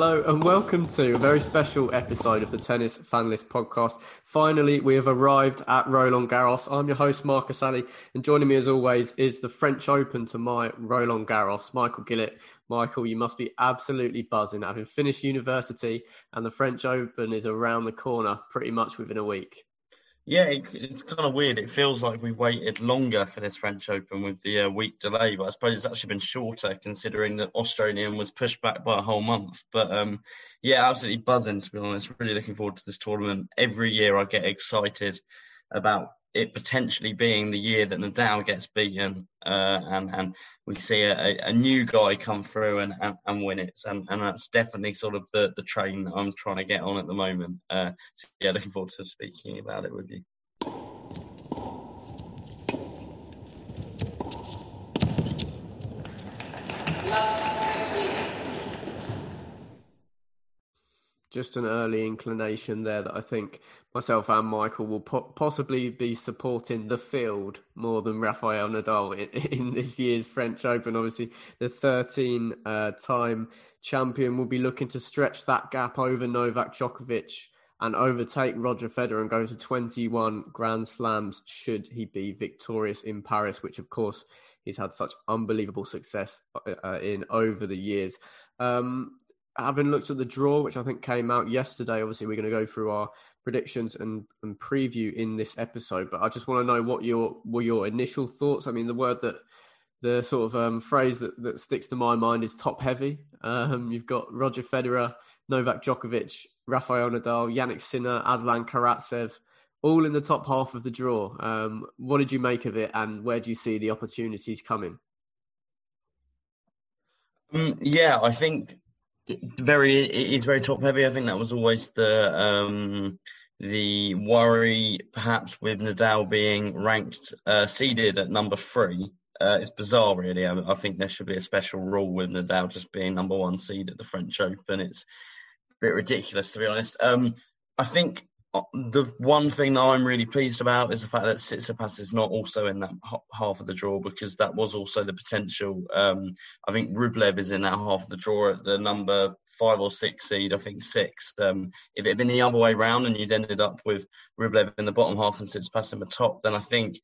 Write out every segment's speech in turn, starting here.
Hello and welcome to a very special episode of the Tennis Fanlist podcast. Finally, we have arrived at Roland Garros. I'm your host, Marcus Ali, and joining me as always is the French Open to my Roland Garros, Michael Gillett. Michael, you must be absolutely buzzing having finished university and the French Open is around the corner pretty much within a week. Yeah, it, it's kind of weird. It feels like we waited longer for this French Open with the uh, week delay, but I suppose it's actually been shorter considering that Australian was pushed back by a whole month. But um, yeah, absolutely buzzing to be honest. Really looking forward to this tournament. Every year I get excited about it potentially being the year that Nadal gets beaten, uh, and and we see a, a, new guy come through and, and, and win it, and, and that's definitely sort of the, the train that I'm trying to get on at the moment. Uh, so yeah, looking forward to speaking about it with you. just an early inclination there that I think myself and Michael will po- possibly be supporting the field more than Rafael Nadal in, in this year's French Open. Obviously, the 13 uh, time champion will be looking to stretch that gap over Novak Djokovic and overtake Roger Federer and go to 21 Grand Slams should he be victorious in Paris, which of course he's had such unbelievable success uh, in over the years. Um, having looked at the draw, which I think came out yesterday, obviously we're going to go through our predictions and, and preview in this episode. But I just want to know what your were your initial thoughts. I mean, the word that the sort of um, phrase that, that sticks to my mind is top heavy. Um, you've got Roger Federer, Novak Djokovic, Rafael Nadal, Jannik Sinner, Aslan Karatsev, all in the top half of the draw. Um, what did you make of it, and where do you see the opportunities coming? Um, yeah, I think very it is very top heavy. I think that was always the um, the worry, perhaps with Nadal being ranked uh, seeded at number three. Uh, it's bizarre, really. I, I, think there should be a special rule with Nadal just being number one seed at the French Open. It's a bit ridiculous, to be honest. Um, I think the one thing that I'm really pleased about is the fact that Tsitsipas is not also in that half of the draw because that was also the potential. Um, I think Rublev is in that half of the draw at the number five or six seed. I think six. Um, if it had been the other way round and you'd ended up with Rublev in the bottom half and Tsitsipas in the top, then I think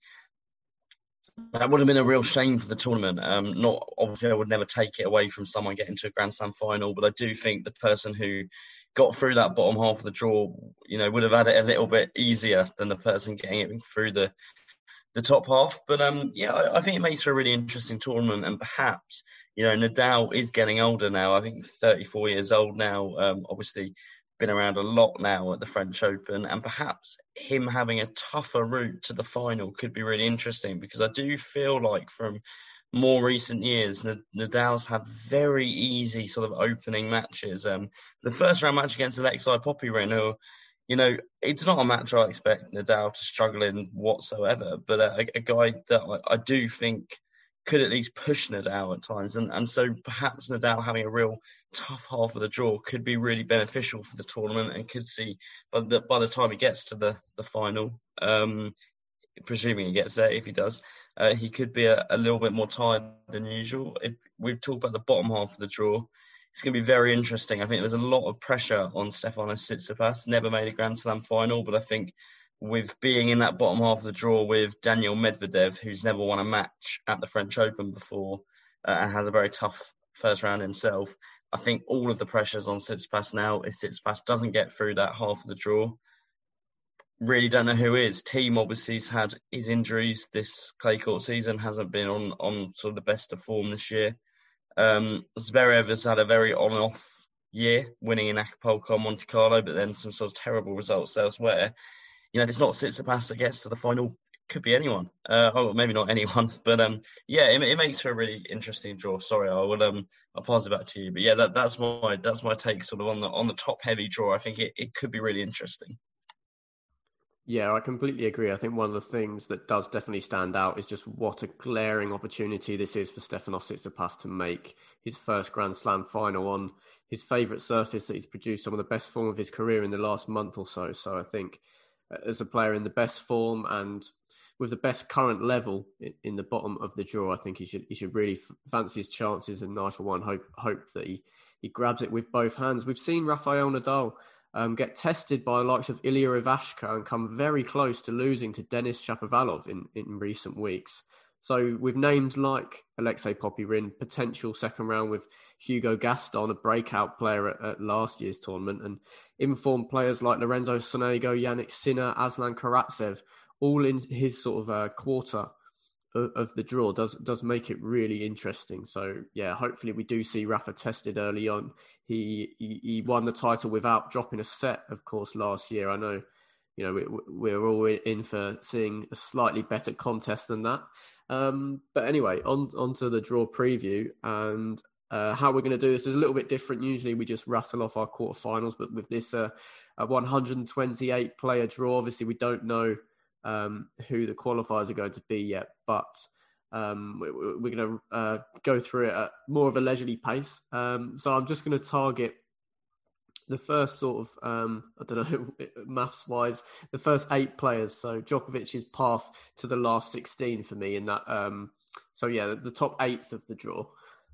that would have been a real shame for the tournament. Um, not obviously, I would never take it away from someone getting to a Grand Slam final, but I do think the person who got through that bottom half of the draw, you know, would have had it a little bit easier than the person getting it through the the top half. But um, yeah, I, I, think it makes for a really interesting tournament, and perhaps you know Nadal is getting older now. I think 34 years old now. Um, obviously, been around a lot now at the French Open, and perhaps him having a tougher route to the final could be really interesting because I do feel like from more recent years, Nadal's had very easy sort of opening matches. Um, the first round match against Alexei Popyrin, who, you know, it's not a match I expect Nadal to struggle in whatsoever, but a, a guy that I, I, do think could at least push Nadal at times. And, and so perhaps Nadal having a real tough half of the draw could be really beneficial for the tournament and could see by the, by the time he gets to the, the final, um, presuming he gets there, if he does, uh, he could be a, a, little bit more tired than usual. If we've talked about the bottom half of the draw, it's going to be very interesting. I think there's a lot of pressure on Stefanos Tsitsipas. Never made a Grand Slam final, but I think with being in that bottom half of the draw with Daniel Medvedev, who's never won a match at the French Open before uh, and has a very tough first round himself, I think all of the pressures on Tsitsipas now. If Tsitsipas doesn't get through that half of the draw, really don't know who is. Thiem obviously has had his injuries this clay court season, hasn't been on, on sort of the best of form this year. Um, Zverev has had a very on off year, winning in Acapulco, Monte Carlo, but then some sort of terrible results elsewhere. You know, if it's not Tsitsipas that gets to the final, it could be anyone. Uh, oh, maybe not anyone, but um, yeah, it, it, makes for a really interesting draw. Sorry, I will um, I'll pass it back to you. But yeah, that, that's my that's my take, sort of on the on the top heavy draw. I think it, it could be really interesting. Yeah, I completely agree. I think one of the things that does definitely stand out is just what a glaring opportunity this is for Stefanos Tsitsipas to make his first Grand Slam final on his favourite surface that he's produced some of the best form of his career in the last month or so. So I think uh, as a player in the best form and with the best current level in, the bottom of the draw, I think he should he should really fancy his chances. And nice for one hope hope that he he grabs it with both hands. We've seen Rafael Nadal um, get tested by the likes of Ilya Ivashka and come very close to losing to Denis Shapovalov in, in recent weeks. So with names like Alexei Popyrin, potential second round with Hugo Gaston, a breakout player at, at last year's tournament, and informed players like Lorenzo Sonego, Jannik Sinner, Aslan Karatsev, all in his sort of uh, quarter of, the draw does does make it really interesting. So yeah, hopefully we do see Rafa tested early on. He, he, he won the title without dropping a set, of course, last year. I know, you know, we, we're all in for seeing a slightly better contest than that. Um, but anyway, on onto the draw preview and uh, how we're going to do this is a little bit different. Usually we just rattle off our quarterfinals, but with this uh, a 128 player draw, obviously we don't know um, who the qualifiers are going to be yet, but um, we, are going to uh, go through it at more of a leisurely pace. Um, so I'm just going to target the first sort of um, I don't know maths wise, the first eight players. So Djokovic's path to the last sixteen for me in that. Um, so yeah, the, the, top eighth of the draw.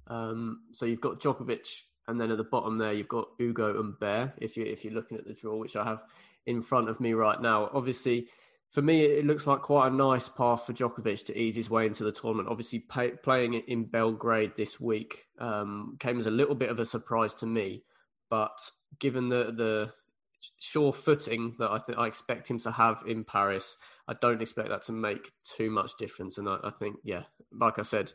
Um, so you've got Djokovic, and then at the bottom there you've got Ugo Humbert. If you if you're looking at the draw, which I have in front of me right now, obviously. For me, it looks like quite a nice path for Djokovic to ease his way into the tournament. Obviously, pay, playing in Belgrade this week um, came as a little bit of a surprise to me. But given the the sure footing that I think I expect him to have in Paris, I don't expect that to make too much difference. And I, I, think, yeah, like I said,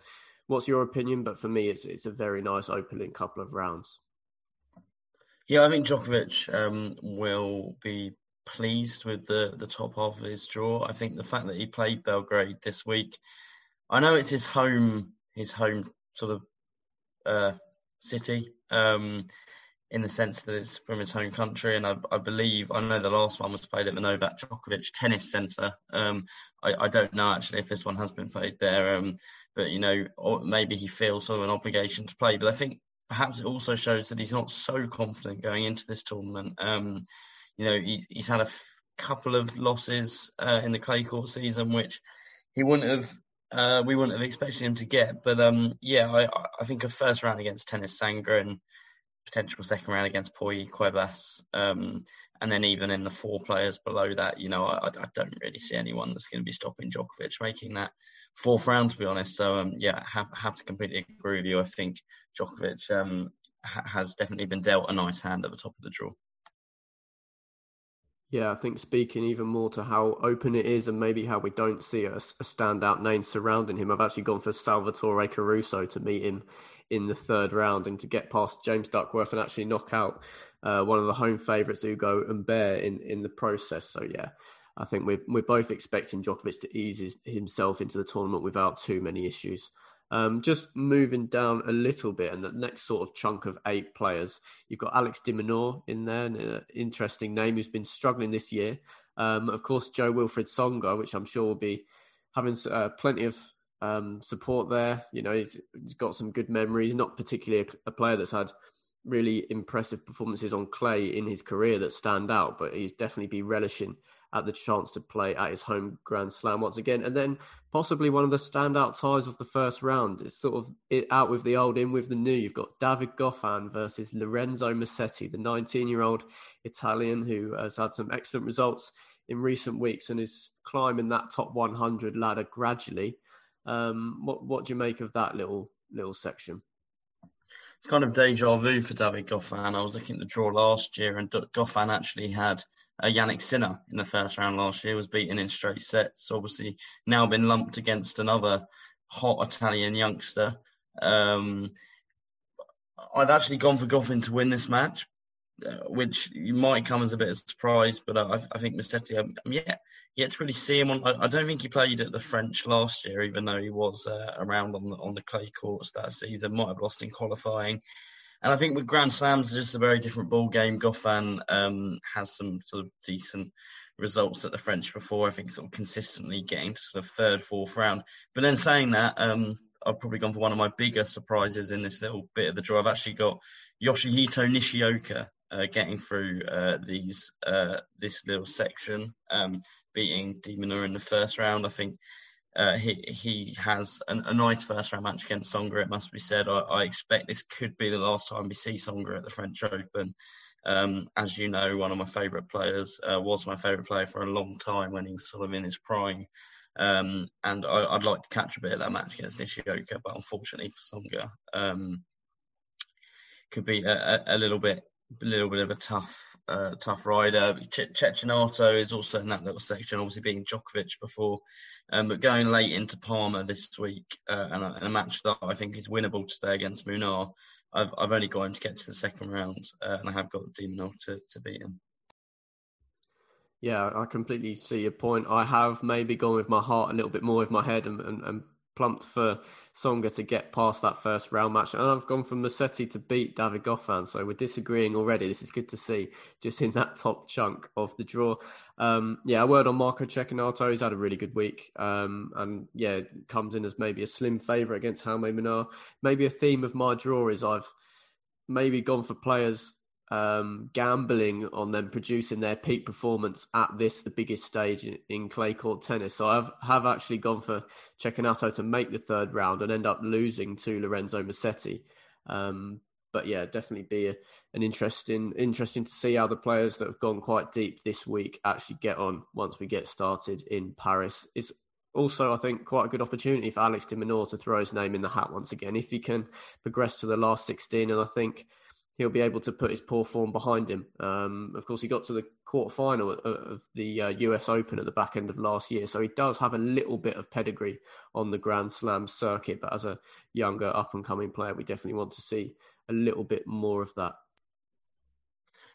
what's your opinion? But for me, it's it's a very nice opening couple of rounds. Yeah, I think Djokovic um, will be pleased with the the top half of his draw. I think the fact that he played Belgrade this week, I know it's his home his home sort of uh, city. Um, in the sense that it's from his home country. And I, I, believe, I know the last one was played at the Novak Djokovic Tennis Centre. Um, I, I, don't know actually if this one has been played there, um, but you know, maybe he feels sort of an obligation to play. But I think perhaps it also shows that he's not so confident going into this tournament. Um, you know, he's, he's had a f- couple of losses uh, in the clay court season, which he wouldn't have. Uh, we wouldn't have expected him to get, but um, yeah, I, I think a first round against Tennys Sandgren potential second round against Pouille, Cuevas, um, and then even in the four players below that, you know, I, I don't really see anyone that's going to be stopping Djokovic making that fourth round, to be honest. So, um, yeah, have, have to completely agree with you. I think Djokovic um, ha- has definitely been dealt a nice hand at the top of the draw. Yeah, I think speaking even more to how open it is and maybe how we don't see a, a standout name surrounding him, I've actually gone for Salvatore Caruso to meet him in the third round and to get past James Duckworth and actually knock out uh, one of the home favourites, Ugo Humbert, in, in the process. So, yeah, I think we're, we're both expecting Djokovic to ease his, himself into the tournament without too many issues. Um, just moving down a little bit, and the next sort of chunk of eight players, you've got Alex de Minaur in there, an interesting name who's been struggling this year. Um, of course, Jo-Wilfried Tsonga, which I'm sure will be having uh, plenty of um, support there. You know, he's, he's got some good memories. Not particularly a, a, player that's had really impressive performances on clay in his career that stand out, but he's definitely be relishing at the chance to play at his home Grand Slam once again. And then possibly one of the standout ties of the first round is sort of it out with the old, in with the new. You've got David Goffin versus Lorenzo Musetti, the 19 year old Italian who has had some excellent results in recent weeks and is climbing that top 100 ladder gradually. Um, what what do you make of that little little section? It's kind of deja vu for David Goffin. I was looking at the draw last year, and Goffin actually had uh, Jannik Sinner in the first round last year. Was beaten in straight sets. Obviously, now been lumped against another hot Italian youngster. Um, I'd actually gone for Goffin to win this match, uh, which might come as a bit of a surprise, but I, I, think Musetti, I'm, I'm yet, yet to really see him on. I, I, don't think he played at the French last year, even though he was uh, around on the, on the clay courts that season. Might have lost in qualifying. And I think with Grand Slams, it's just a very different ball game. Goffin um, has some sort of decent results at the French before. I think sort of consistently getting sort of third, fourth round. But then saying that, um, I've probably gone for one of my bigger surprises in this little bit of the draw. I've actually got Yoshihito Nishioka uh, getting through uh, these uh, this little section, um, beating de in the first round. I think uh, he he has an, a nice first round match against Tsonga. It must be said. I, I, expect this could be the last time we see Tsonga at the French Open. Um, as you know, one of my favourite players uh, was my favourite player for a long time when he was sort of in his prime. Um, and I, would like to catch a bit of that match against Nishioka, but unfortunately for Tsonga, um, could be a, a, little bit a little bit of a tough uh, tough rider. Ch- Cecchinato is also in that little section, obviously being Djokovic before, um, but going late into Parma this week uh, and, a, and, a, match that I think is winnable today against Munar. I've I've only got him to get to the second round, uh, and I have got de Minaur to, to beat him. Yeah, I completely see your point. I have maybe gone with my heart a little bit more with my head and, and, and plumped for Tsonga to get past that first round match. And I've gone from Musetti to beat David Goffin. So we're disagreeing already. This is good to see just in that top chunk of the draw. Um, yeah, a word on Marco Cecchinato. He's had a really good week. Um, and yeah, comes in as maybe a slim favourite against Jaume Munar. Maybe a theme of my draw is I've maybe gone for players um, gambling on them producing their peak performance at this, the biggest stage in, clay court tennis. So I've have actually gone for Cecchinato to make the third round and end up losing to Lorenzo Musetti. Um, but yeah, definitely be a, an interesting interesting to see how the players that have gone quite deep this week actually get on once we get started in Paris. It's also, I think, quite a good opportunity for Alex de Minaur to throw his name in the hat once again if he can progress to the last 16. And I think he'll be able to put his poor form behind him. Um, of course, he got to the quarterfinal of the uh, US Open at the back end of last year, so he does have a little bit of pedigree on the Grand Slam circuit. But as a younger, up and coming player, we definitely want to see a little bit more of that.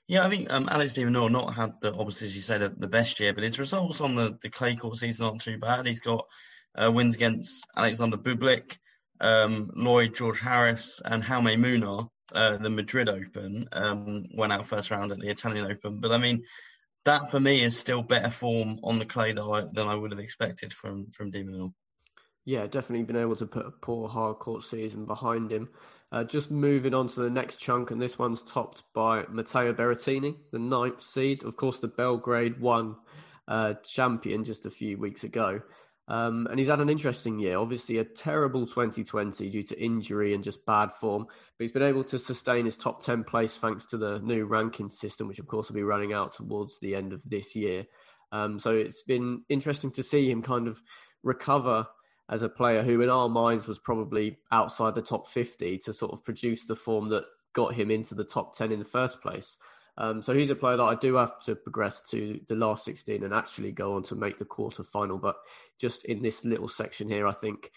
Yeah, I think um, Alex de Minaur not had the obviously as you say the, the, best year, but his results on the, the clay court season aren't too bad. He's got uh, wins against Alexander Bublik, um, Lloyd George Harris, and Jaume Munar uh, the Madrid Open, um, went out first round at the Italian Open. But I mean, that for me is still better form on the clay than I, than I would have expected from from De Minaur. Yeah, definitely been able to put a poor hard court season behind him. Uh, just moving on to the next chunk, and this one's topped by Matteo Berrettini, the ninth seed. Of course, the Belgrade one uh, champion just a few weeks ago. Um, and he's had an interesting year. Obviously, a terrible 2020 due to injury and just bad form. But he's been able to sustain his top 10 place thanks to the new ranking system, which, of course, will be running out towards the end of this year. Um, so it's been interesting to see him kind of recover as a player who, in our minds, was probably outside the top 50 to sort of produce the form that got him into the top 10 in the first place. Um, so he's a player that I do have to progress to the last 16 and actually go on to make the quarter final. But just in this little section here, I think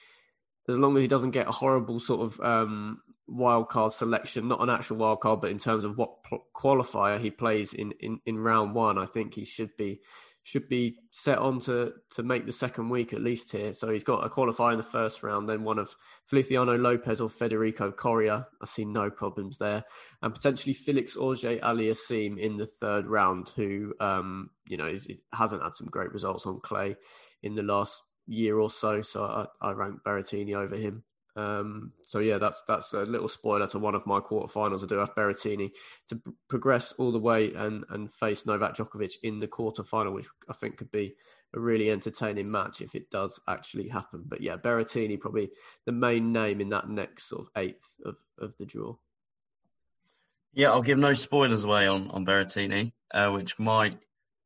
as long as he doesn't get a horrible sort of um, wild card selection, not an actual wild card, but in terms of what qualifier he plays in, in, in round one, I think he should be should be set on to to make the second week at least here. So he's got a qualifier in the first round, then one of Feliciano Lopez or Federico Coria. I see no problems there, and potentially Felix Auger Aliassime in the third round, who um, you know is, hasn't had some great results on clay in the last year or so. So I, I rank Berrettini over him. Um, so yeah, that's that's a little spoiler to one of my quarterfinals. I do have Berrettini to progress all the way and and face Novak Djokovic in the quarterfinal, which I think could be a really entertaining match if it does actually happen. But yeah, Berrettini probably the main name in that next sort of eighth of of the draw. Yeah, I'll give no spoilers away on on Berrettini, uh, which might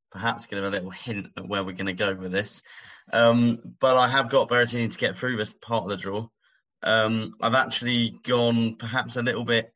perhaps give a little hint at where we're going to go with this. Um, but I have got Berrettini to get through this part of the draw. Um, I've actually gone perhaps a little bit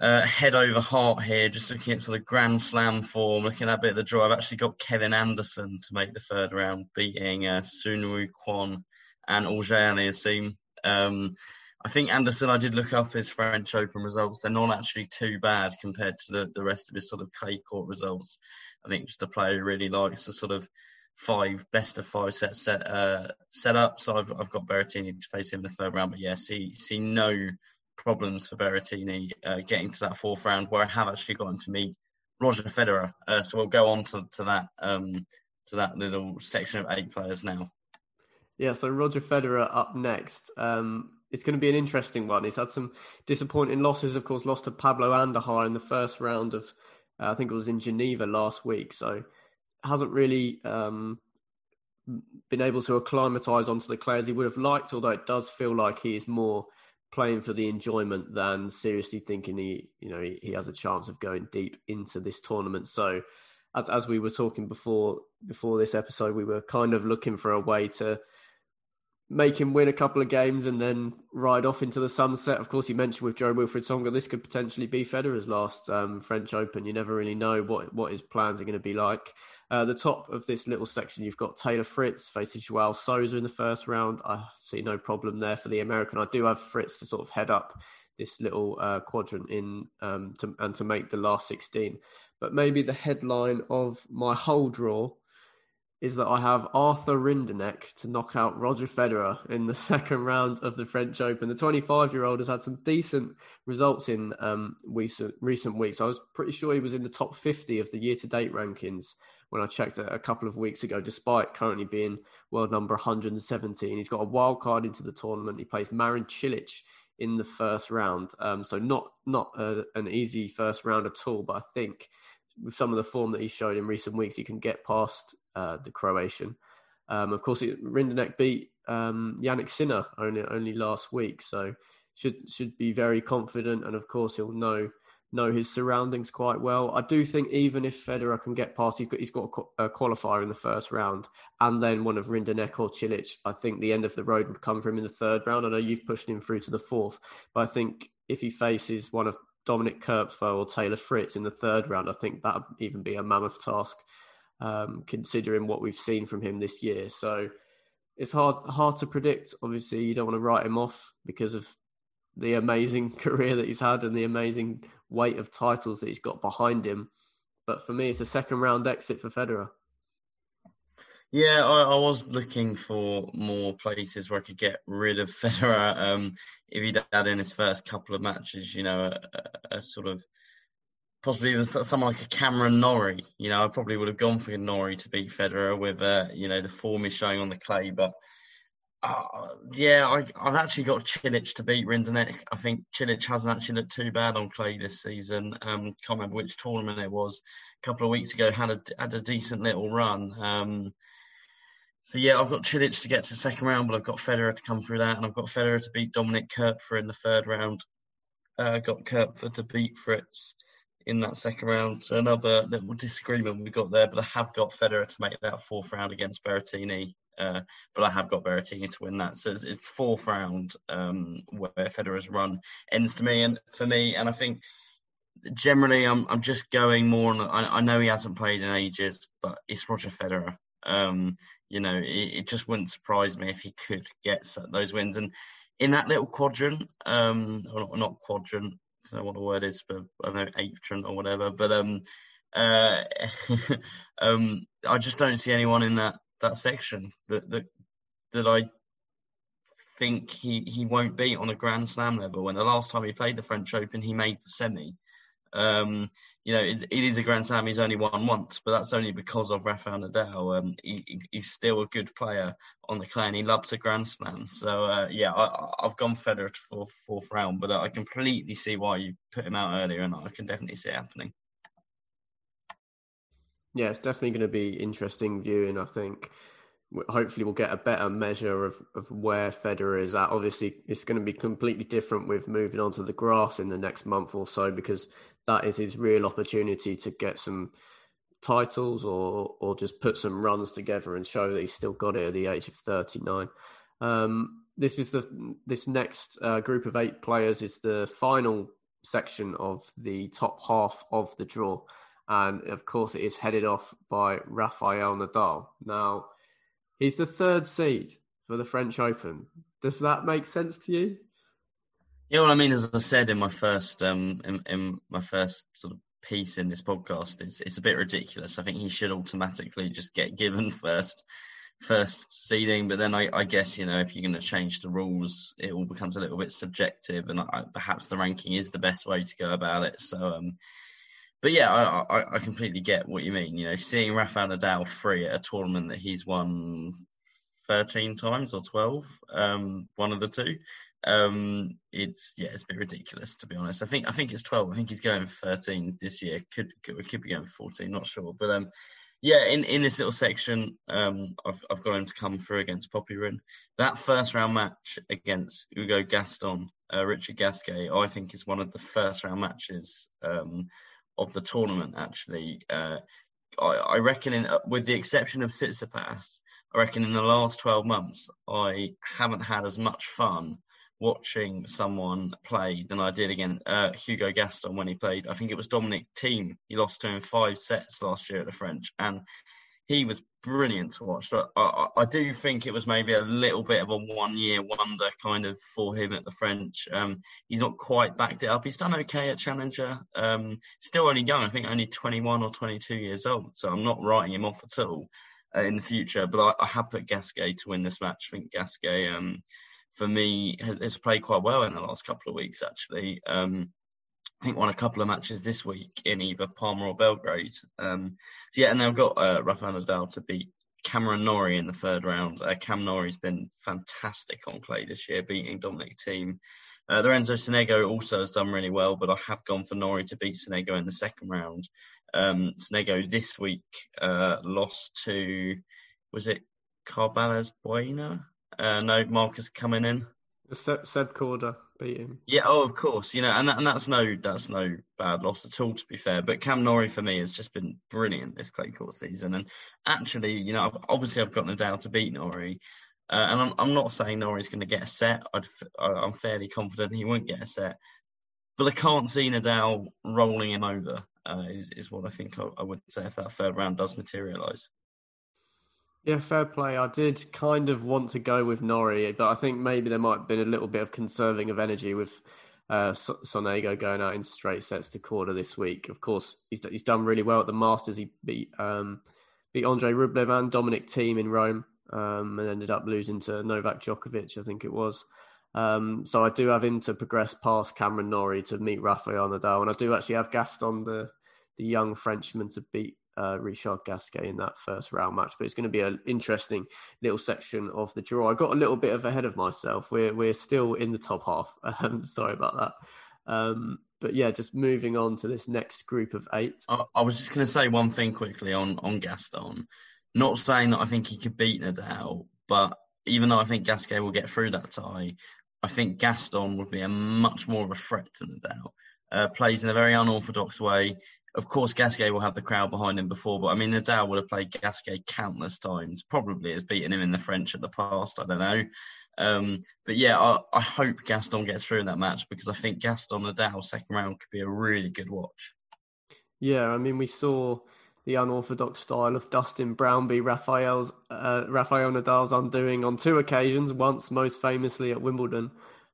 uh, head over heart here, just looking at sort of Grand Slam form, looking at a bit of the draw. I've actually got Kevin Anderson to make the third round, beating uh, Soonwoo Kwon and Auger Aliassime. Um, I think Anderson, I did look up his French Open results. They're not actually too bad compared to the, the rest of his sort of clay court results. I think just a player who really likes to sort of five best of five set set uh, set up. So I've I've got Berrettini to face him in the third round. But yeah, see see no problems for Berrettini uh, getting to that fourth round where I have actually gotten to meet Roger Federer. Uh, so we'll go on to, to that um, to that little section of eight players now. Yeah, so Roger Federer up next. Um, it's going to be an interesting one. He's had some disappointing losses, of course, lost to Pablo Andujar in the first round of, uh, I think it was in Geneva last week. So hasn't really um, been able to acclimatise onto the clay as he would have liked. Although it does feel like he is more playing for the enjoyment than seriously thinking he, you know, he, he has a chance of going deep into this tournament. So, as as we were talking before before this episode, we were kind of looking for a way to make him win a couple of games and then ride off into the sunset. Of course, you mentioned with Jo-Wilfried Tsonga, this could potentially be Federer's last um, French Open. You never really know what what his plans are going to be like. Uh, the top of this little section, you've got Taylor Fritz facing Joao Sousa in the first round. I see no problem there for the American. I do have Fritz to sort of head up this little uh, quadrant in um, to, and to make the last 16. But maybe the headline of my whole draw is that I have Arthur Rinderknech to knock out Roger Federer in the second round of the French Open. The 25 year old has had some decent results in um, recent, recent weeks. I was pretty sure he was in the top 50 of the year to date rankings when I checked it a couple of weeks ago, despite currently being world number 117. He's got a wild card into the tournament. He plays Marin Cilic in the first round. Um, so not not a, an easy first round at all, but I think with some of the form that he's showed in recent weeks, he can get past uh, the Croatian. Um, of course, Rinderknech beat um, Jannik Sinner only only last week, so should should be very confident. And of course, he'll know know his surroundings quite well. I do think even if Federer can get past, he's got, he's got a, qualifier in the first round and then one of Rinderknech or Cilic. I think the end of the road would come for him in the third round. I know you've pushed him through to the fourth, but I think if he faces one of Dominik Koepfer or Taylor Fritz in the third round, I think that would even be a mammoth task, um, considering what we've seen from him this year. So it's hard hard to predict. Obviously, you don't want to write him off because of the amazing career that he's had and the amazing weight of titles that he's got behind him. But for me, it's a second round exit for Federer. Yeah, I, I, was looking for more places where I could get rid of Federer. Um, if he'd had in his first couple of matches, you know, a, a, a sort of possibly even someone like a Cameron Norrie. You know, I probably would have gone for Norrie to beat Federer with, uh, you know, the form he's showing on the clay. But uh, yeah, I, have actually got Cilic to beat Rinderknech. I think Cilic hasn't actually looked too bad on clay this season. Um, can't remember which tournament it was. A couple of weeks ago, had a had a decent little run. Um, so yeah, I've got Cilic to get to the second round, but I've got Federer to come through that, and I've got Federer to beat Dominik Koepfer in the third round. Uh, got Koepfer to beat Fritz in that second round. So another little disagreement we got there, but I have got Federer to make that fourth round against Berrettini. Uh, but I have got Berrettini to win that. So it's, it's fourth round um, where Federer's run ends to me and for me. And I think generally I'm I'm just going more on. I, I know he hasn't played in ages, but it's Roger Federer. Um, you know, it, it, just wouldn't surprise me if he could get those wins. And in that little quadrant, um, or not, not quadrant, I don't know what the word is, but I don't know eighth or whatever. But um, uh, um, I just don't see anyone in that that section that that that I think he, he won't beat on a Grand Slam level. When the last time he played the French Open, he made the semi. Um, you know, it, it is a Grand Slam. He's only won once, but that's only because of Rafael Nadal. Um, he, he's still a good player on the clay, and he loves a Grand Slam. So uh, yeah, I, have gone Federer for fourth round, but I completely see why you put him out earlier, and I can definitely see it happening. Yeah, it's definitely going to be interesting viewing. I think hopefully we'll get a better measure of, of where Federer is at. Obviously, it's going to be completely different with moving onto the grass in the next month or so because that is his real opportunity to get some titles or or just put some runs together and show that he's still got it at the age of 39. Um, this is the this next uh, group of eight players is the final section of the top half of the draw and of course it is headed off by Rafael Nadal. Now, he's the third seed for the French Open. Does that make sense to you? Yeah, well, I mean, as I said in my first um, in, in my first sort of piece in this podcast, it's it's a bit ridiculous. I think he should automatically just get given first first seeding, but then I, I guess you know if you're going to change the rules, it all becomes a little bit subjective, and I, perhaps the ranking is the best way to go about it. So um, but yeah, I, I, I, completely get what you mean. You know, seeing Rafael Nadal free at a tournament that he's won 13 times or 12, um, one of the two. Um, it's yeah, it's a bit ridiculous to be honest. I think I think it's 12. I think he's going for 13 this year. Could could, could be going for 14. Not sure, but um, yeah, in, in this little section, um, I've I've got him to come through against Popyrin. That first round match against Hugo Gaston, uh, Richard Gasquet, I think is one of the first round matches um, of the tournament. Actually, uh, I, I, reckon, in, uh, with the exception of Tsitsipas, I reckon in the last twelve months, I haven't had as much fun watching someone play than I did again uh, Hugo Gaston when he played. I think it was Dominic Thiem. He lost to him five sets last year at the French, and he was brilliant to watch. So I, I, do think it was maybe a little bit of a one-year wonder kind of for him at the French. Um, he's not quite backed it up. He's done okay at Challenger. Um, still only young. I think only 21 or 22 years old. So I'm not writing him off at all uh, in the future. But I, I, have put Gasquet to win this match. I think Gasquet. Um, for me has, has, played quite well in the last couple of weeks. Actually, um, I think won a couple of matches this week in either Palma or Belgrade. Um, so yeah, and they've got uh, Rafael Nadal to beat Cameron Norrie in the third round. Uh, Cam Norrie's been fantastic on clay this year, beating Dominic Thiem. Uh, Lorenzo Sonego also has done really well, but I have gone for Norrie to beat Sonego in the second round. Um, Sonego this week uh, lost to, was it Carballes Baena? Uh, no, Marcus coming in. Seb, Seb Korda Yeah, oh, of course, you know, and that, and that's no that's no bad loss at all, to be fair. But Cam Norrie for me has just been brilliant this clay court season, and actually, you know, obviously I've got Nadal to beat Norrie, uh, and I'm I'm not saying Norrie's going to get a set. I'd, I'm fairly confident he won't get a set, but I can't see Nadal rolling him over. Uh, is is what I think I, I would say if that third round does materialise. Yeah, fair play. I did kind of want to go with Norrie, but I think maybe there might have been a little bit of conserving of energy with uh, Sonego going out in straight sets to Korda this week. Of course, he's he's done really well at the Masters. He beat um, beat Andre Rublev and Dominic Thiem in Rome, um, and ended up losing to Novak Djokovic, I think it was. Um, so I do have him to progress past Cameron Norrie to meet Rafael Nadal, and I do actually have Gaston, the the young Frenchman, to beat uh, Richard Gasquet in that first round match. But it's going to be an interesting little section of the draw. I got a little bit of ahead of myself. We're we're still in the top half. Um, sorry about that. Um, but yeah, just moving on to this next group of eight. I, I was just going to say one thing quickly on on Gaston. Not saying that I think he could beat Nadal, but even though I think Gasquet will get through that tie, I think Gaston would be a much more of a threat to Nadal. Uh, plays in a very unorthodox way of course, Gasquet will have the crowd behind him before, but I mean, Nadal would have played Gasquet countless times. Probably has beaten him in the French at the past. I don't know. Um, but yeah, I, I, hope Gaston gets through in that match because I think Gaston Nadal second round could be a really good watch. Yeah, I mean, we saw the unorthodox style of Dustin Brown be, Rafael's uh, Rafael Nadal's undoing on two occasions. Once, most famously at Wimbledon,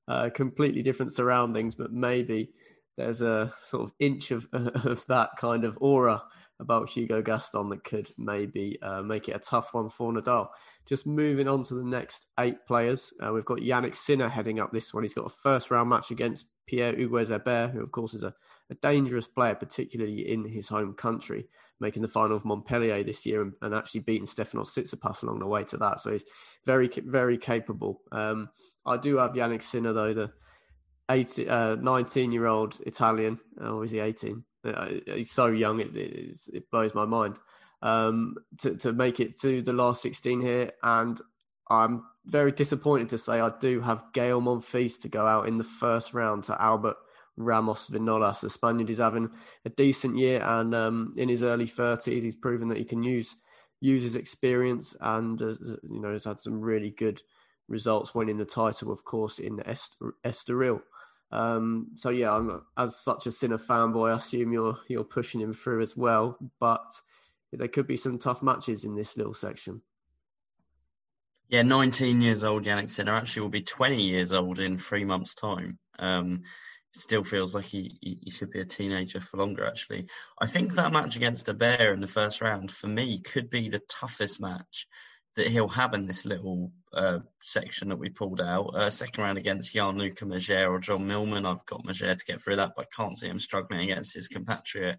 uh, completely different surroundings, but maybe there's a sort of inch of of that kind of aura about Hugo Gaston that could maybe uh, make it a tough one for Nadal. Just moving on to the next eight players, uh, we've got Jannik Sinner heading up this one. He's got a first round match against Pierre Hugues Herbert, who of course is a, a, dangerous player, particularly in his home country, making the final of Montpellier this year and, and actually beating Stefanos Tsitsipas along the way to that. So he's very, very capable. Um, I do have Jannik Sinner though, the 18, uh, 19 year old Italian, or is he 18? Uh, he's so young, it, it, it blows my mind. Um, to, to make it to the last 16 here. And I'm very disappointed to say I do have Gael Monfils to go out in the first round to Albert Ramos Vinolas. The Spaniard is having a decent year and um, in his early 30s, he's proven that he can use use his experience and uh, you know has had some really good results winning the title, of course, in Estoril. Um, so yeah, I'm as such a Sinner fanboy. I assume you're you're pushing him through as well, but there could be some tough matches in this little section. Yeah, 19 years old Jannik Sinner actually will be 20 years old in three months' time. Um, still feels like he, he should be a teenager for longer. Actually, I think that match against Herbert in the first round for me could be the toughest match that he'll have in this little uh, section that we pulled out. Uh, second round against Gianluca Mager or John Millman. I've got Mager to get through that, but I can't see him struggling against his compatriot.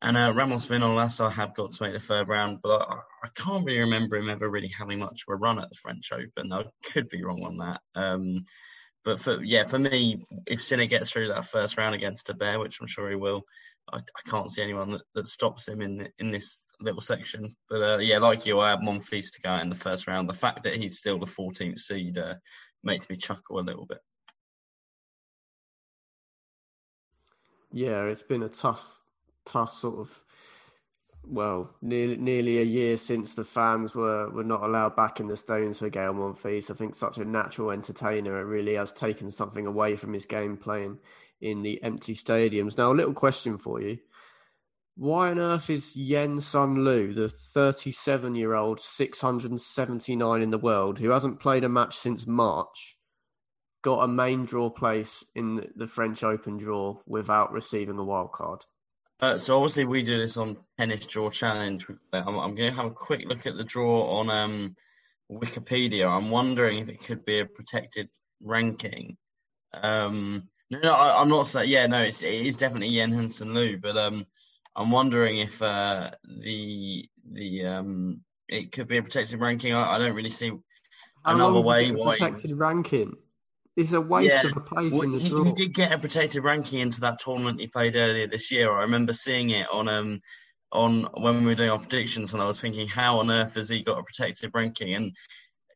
And uh, Ramos Vinolas, I have got to make the third round, but I, I, can't really remember him ever really having much of a run at the French Open. I could be wrong on that. Um, but for yeah, for me, if Sinner gets through that first round against Herbert, which I'm sure he will, I, I can't see anyone that, that stops him in in this little section. But uh, yeah, like you, I have Monfils to go out in the first round. The fact that he's still the 14th seed uh, makes me chuckle a little bit. Yeah, it's been a tough, tough sort of well, nearly nearly a year since the fans were, were not allowed back in the Stones for Gael Monfils. I think such a natural entertainer. It really has taken something away from his game playing in the empty stadiums. Now, a little question for you. Why on earth is Yen-Hsun Lu, the 37 year old, 679 in the world, who hasn't played a match since March, got a main draw place in the French Open draw without receiving a wild card? Uh, so obviously we do this on Tennis Draw Challenge. I'm, I'm going to have a quick look at the draw on um, Wikipedia. I'm wondering if it could be a protected ranking. Um, no, no, I, am not saying. Yeah, no, it's, it is definitely Yen-Hsun Lu, but um, I'm wondering if uh, the the um, it could be a protected ranking. I, I don't really see How another way. why Protected ranking. It's a waste yeah. of a place well, in the he, draw. He did get a protected ranking into that tournament he played earlier this year. I remember seeing it on um on when we were doing our predictions, and I was thinking, how on earth has he got a protected ranking? And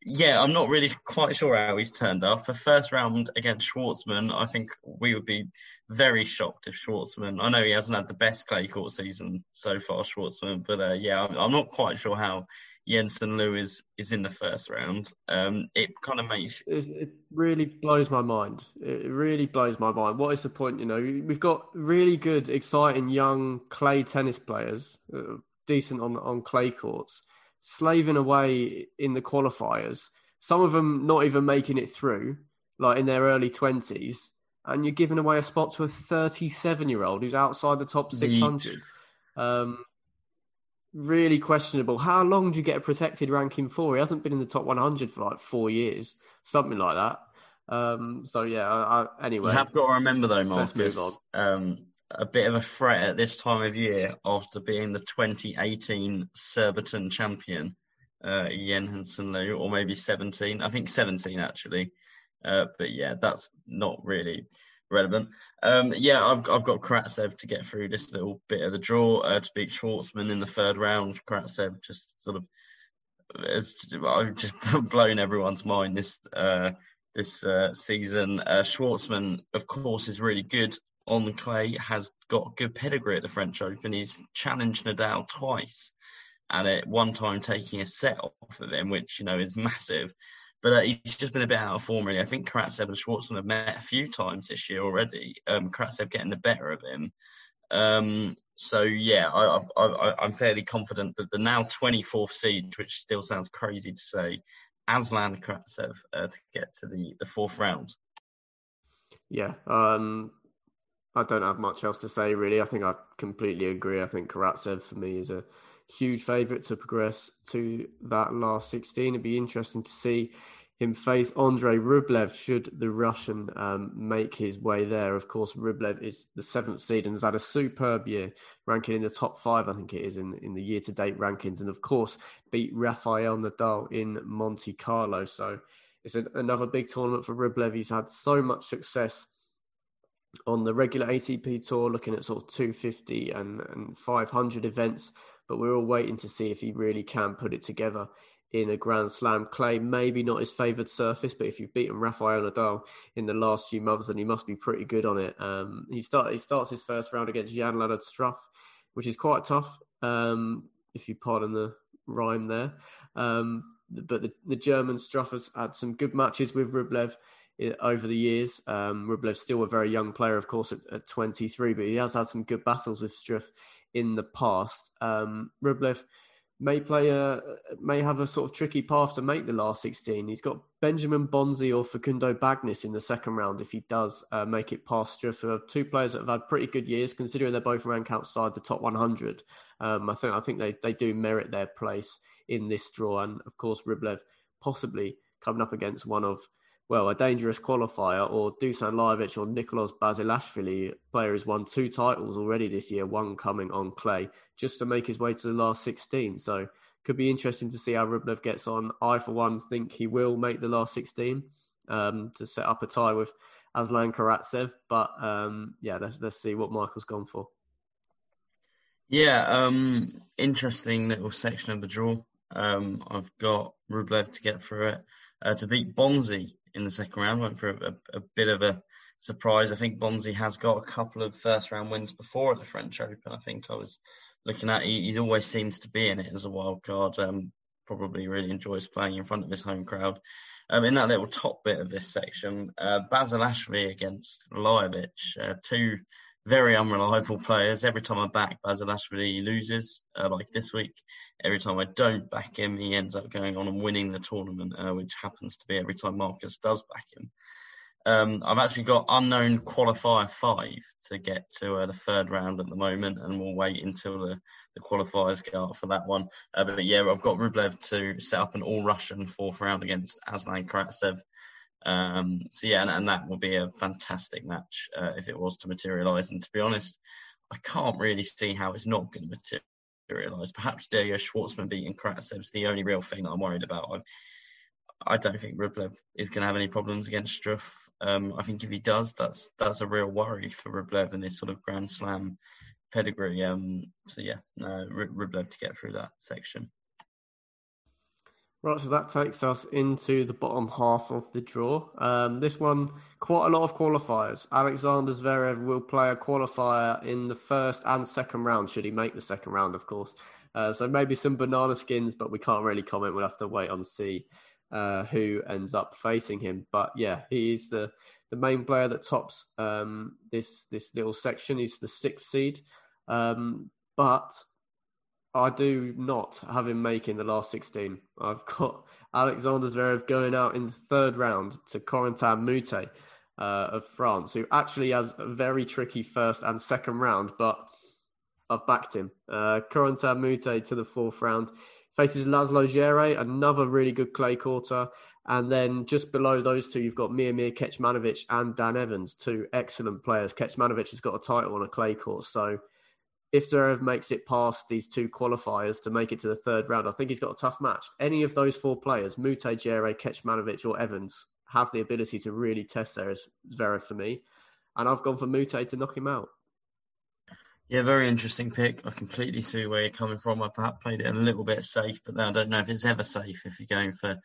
yeah, I'm not really quite sure how he's turned up. The first round against Schwartzman, I think we would be very shocked if Schwartzman. I know he hasn't had the best clay court season so far, Schwartzman, but uh, yeah, I'm, I'm, not quite sure how Yen-Hsun Lu is is in the first round. Um, it kind of makes it really blows my mind. It really blows my mind. What is the point? You know, we've got really good, exciting young clay tennis players, uh, decent on on clay courts, slaving away in the qualifiers. Some of them not even making it through, like in their early twenties, and you're giving away a spot to a 37 year old who's outside the top 600. Um, really questionable. How long do you get a protected ranking for? He hasn't been in the top 100 for like four years, something like that. Um, so yeah. I, I, anyway, you have got to remember though, Marcus. Um, a bit of a threat at this time of year after being the 2018 Surbiton champion, uh, Yen-Hsun Lu, or maybe 17. I think 17 actually. Uh, but yeah, that's not really relevant. Um, yeah, I've I've got Karatsev to get through this little bit of the draw uh, to beat Schwartzman in the third round. Karatsev just sort of has I've just blown everyone's mind this uh, this uh, season. Uh, Schwartzman, of course, is really good on clay. Has got good pedigree at the French Open. He's challenged Nadal twice, and at one time taking a set off of him, which you know is massive. But uh, he's just been a bit out of form, really. I think Karatsev and Schwartzman have met a few times this year already. Um, Karatsev getting the better of him. Um, so yeah, I, am fairly confident that the now 24th seed, which still sounds crazy to say, Aslan Karatsev uh, to get to the, the fourth round. Yeah, um, I don't have much else to say really. I think I completely agree. I think Karatsev for me is a huge favourite to progress to that last 16. It'd be interesting to see him face Andre Rublev should the Russian um, make his way there. Of course, Rublev is the seventh seed and has had a superb year, ranking in the top five, I think it is, in, in the year to date rankings. And of course, beat Rafael Nadal in Monte Carlo. So it's a, another big tournament for Rublev. He's had so much success on the regular ATP tour, looking at sort of 250 and, and 500 events but we're all waiting to see if he really can put it together in a Grand Slam. Clay, maybe not his favoured surface, but if you've beaten Rafael Nadal in the last few months, then he must be pretty good on it. Um, he start he starts his first round against Jan Lennard Struff, which is quite tough, um, if you pardon the rhyme there. Um, but the, the German Struff has had some good matches with Rublev over the years. Um, Rublev's still a very young player, of course, at, at 23, but he has had some good battles with Struff in the past. Um, Rublev may play a may have a sort of tricky path to make the last 16. He's got Benjamin Bonzi or Facundo Bagnis in the second round if he does uh, make it past Struff. Two players that have had pretty good years, considering they're both ranked outside the top 100. Um, I think I think they, they do merit their place in this draw, and of course Rublev possibly coming up against one of well, a dangerous qualifier, or Dusan Lajovic or Nicolas Basilashvili, player has won two titles already this year, one coming on clay, just to make his way to the last 16. So could be interesting to see how Rublev gets on. I, for one, think he will make the last 16 um, to set up a tie with Aslan Karatsev. But um, yeah, let's, let's see what Michael's gone for. Yeah, um, interesting little section of the draw. Um, I've got Rublev to get through it uh, to beat Bonzi in the second round. Went for a, a, a, bit of a surprise. I think Bonzi has got a couple of first round wins before at the French Open. I think I was looking at. He, he always seems to be in it as a wild card. Um, probably really enjoys playing in front of his home crowd. Um, in that little top bit of this section, uh, Basilashvili against Lajovic, uh, two very unreliable players. Every time I back Basilashvili, he loses. Uh, like this week, every time I don't back him, he ends up going on and winning the tournament, uh, which happens to be every time Marcus does back him. Um, I've actually got unknown qualifier five to get to uh, the third round at the moment, and we'll wait until the, the qualifiers go out for that one. Uh, but yeah, I've got Rublev to set up an all Russian fourth round against Aslan Karatsev. Um, so yeah, and, and, that will be a fantastic match uh, if it was to materialise. And to be honest, I can't really see how it's not going to materialise. Perhaps Diego Schwartzman beating is the only real thing that I'm worried about. I, I don't think Rublev is going to have any problems against Struff. Um, I think if he does, that's that's a real worry for Rublev and his sort of Grand Slam pedigree. Um, so yeah, no, Rublev to get through that section. Right, so that takes us into the bottom half of the draw. Um, this one, quite a lot of qualifiers. Alexander Zverev will play a qualifier in the first and second round, should he make the second round, of course. Uh, so maybe some banana skins, but we can't really comment. We'll have to wait and see uh, who ends up facing him. But yeah, he is the, the main player that tops um, this this little section. He's the sixth seed. Um, but I do not have him making the last 16. I've got Alexander Zverev going out in the third round to Corentin Moutet uh, of France, who actually has a very tricky first and second round, but I've backed him. Uh, Corentin Moutet to the fourth round. Faces Laslo Djere, another really good clay quarter. And then just below those two, you've got Miomir Kecmanovic and Dan Evans, two excellent players. Kecmanovic has got a title on a clay court, so if Zverev makes it past these two qualifiers to make it to the third round, I think he's got a tough match. Any of those four players, Moutet, Djere, Kecmanovic, or Evans, have the ability to really test Zverev for me. And I've gone for Moutet to knock him out. Yeah, very interesting pick. I completely see where you're coming from. I perhaps played it a little bit safe, but I don't know if it's ever safe if you're going for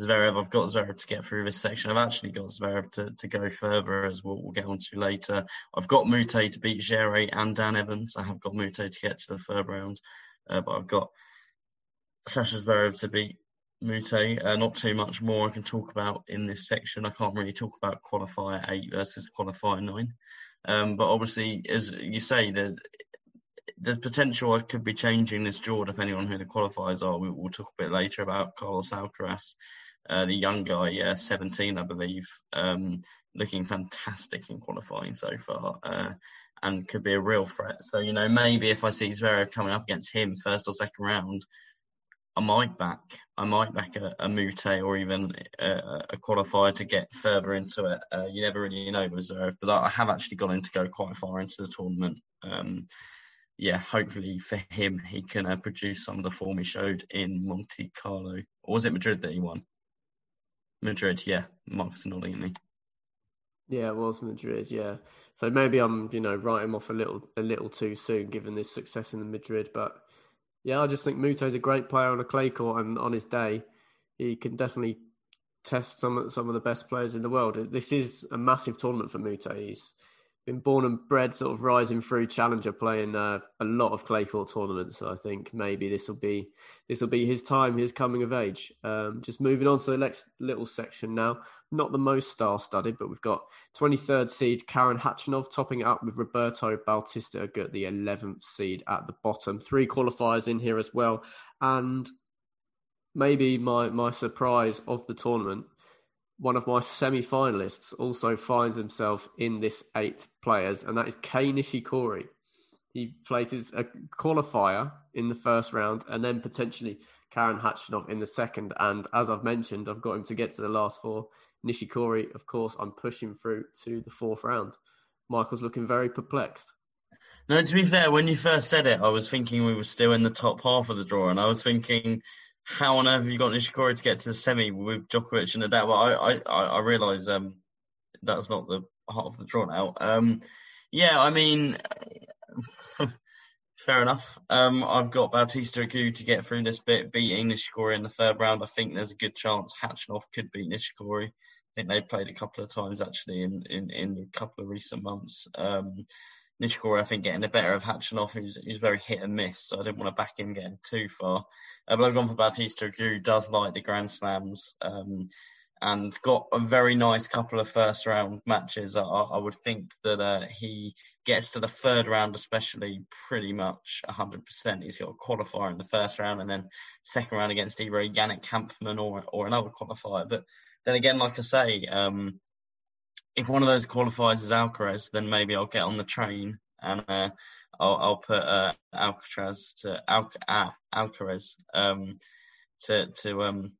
Zverev. I've got Zverev to get through this section. I've actually got Zverev to, to go further, as we'll, we'll get on to later. I've got Moutet to beat Djere and Dan Evans. I have got Moutet to get to the third round, uh, but I've got Sasha Zverev to beat Moutet. Uh, not too much more I can talk about in this section. I can't really talk about qualifier eight versus qualifier nine. Um, but obviously, as you say, there's there's potential I could be changing this draw depending on who the qualifiers are. We, will talk a bit later about Carlos Alcaraz uh, the young guy, yeah, 17, I believe, um, looking fantastic in qualifying so far, uh, and could be a real threat. So, you know, maybe if I see Zverev coming up against him first or second round, I might back, I might back a, a Moutet or even a, a, qualifier to get further into it. Uh, you never really know with Zverev, but I have actually gone in to go quite far into the tournament. Um, yeah, hopefully for him, he can uh, produce some of the form he showed in Monte Carlo. Or was it Madrid that he won? Madrid, yeah. Marcus nodding at me. Yeah, it was Madrid. Yeah, so maybe I'm, you know, writing him off a little, a little too soon, given this success in the Madrid. But yeah, I just think Moutet's a great player on a clay court, and on his day, he can definitely test some some of the best players in the world. This is a massive tournament for Moutet. He's been born and bred, sort of rising through challenger, playing uh, a lot of clay court tournaments. So I think maybe this will be this will be his time, his coming of age. Um, just moving on to the next little section now. Not the most star-studded, but we've got 23rd seed Karen Khachanov topping up with Roberto Bautista at the 11th seed at the bottom. Three qualifiers in here as well, and maybe my my surprise of the tournament one of my semi-finalists also finds himself in this eight players, and that is Kei Nishikori. He places a qualifier in the first round, and then potentially Karen Khachanov in the second. And as I've mentioned, I've got him to get to the last four. Nishikori, of course, I'm pushing through to the fourth round. Michael's looking very perplexed. No, to be fair, when you first said it, I was thinking we were still in the top half of the draw, and I was thinking how on earth have you got Nishikori to get to the semi with Djokovic and Nadal? Well, I I, I realise um, that's not the heart of the draw now. Um, yeah, I mean, Fair enough. Um, I've got Bautista Agut to get through this bit, beating Nishikori in the third round. I think there's a good chance Khachanov could beat Nishikori. I think they played a couple of times actually in, in, in a couple of recent months. Um, Nishikori, I think, getting the better of Khachanov, who's, who's very hit and miss, so I didn't want to back him getting too far. Uh, but I've gone for Batista, who does like the Grand Slams. Um, and got a very nice couple of first round matches. I, I would think that uh, he gets to the third round, especially pretty much 100%. He's got a qualifier in the first round and then second round against either Yannick Hanfmann or, or another qualifier. But then again, like I say, um, if one of those qualifiers is Alcaraz, then maybe I'll get on the train and uh, I'll, I'll, put uh, Alcatraz to Al- Alcaraz um, to to um,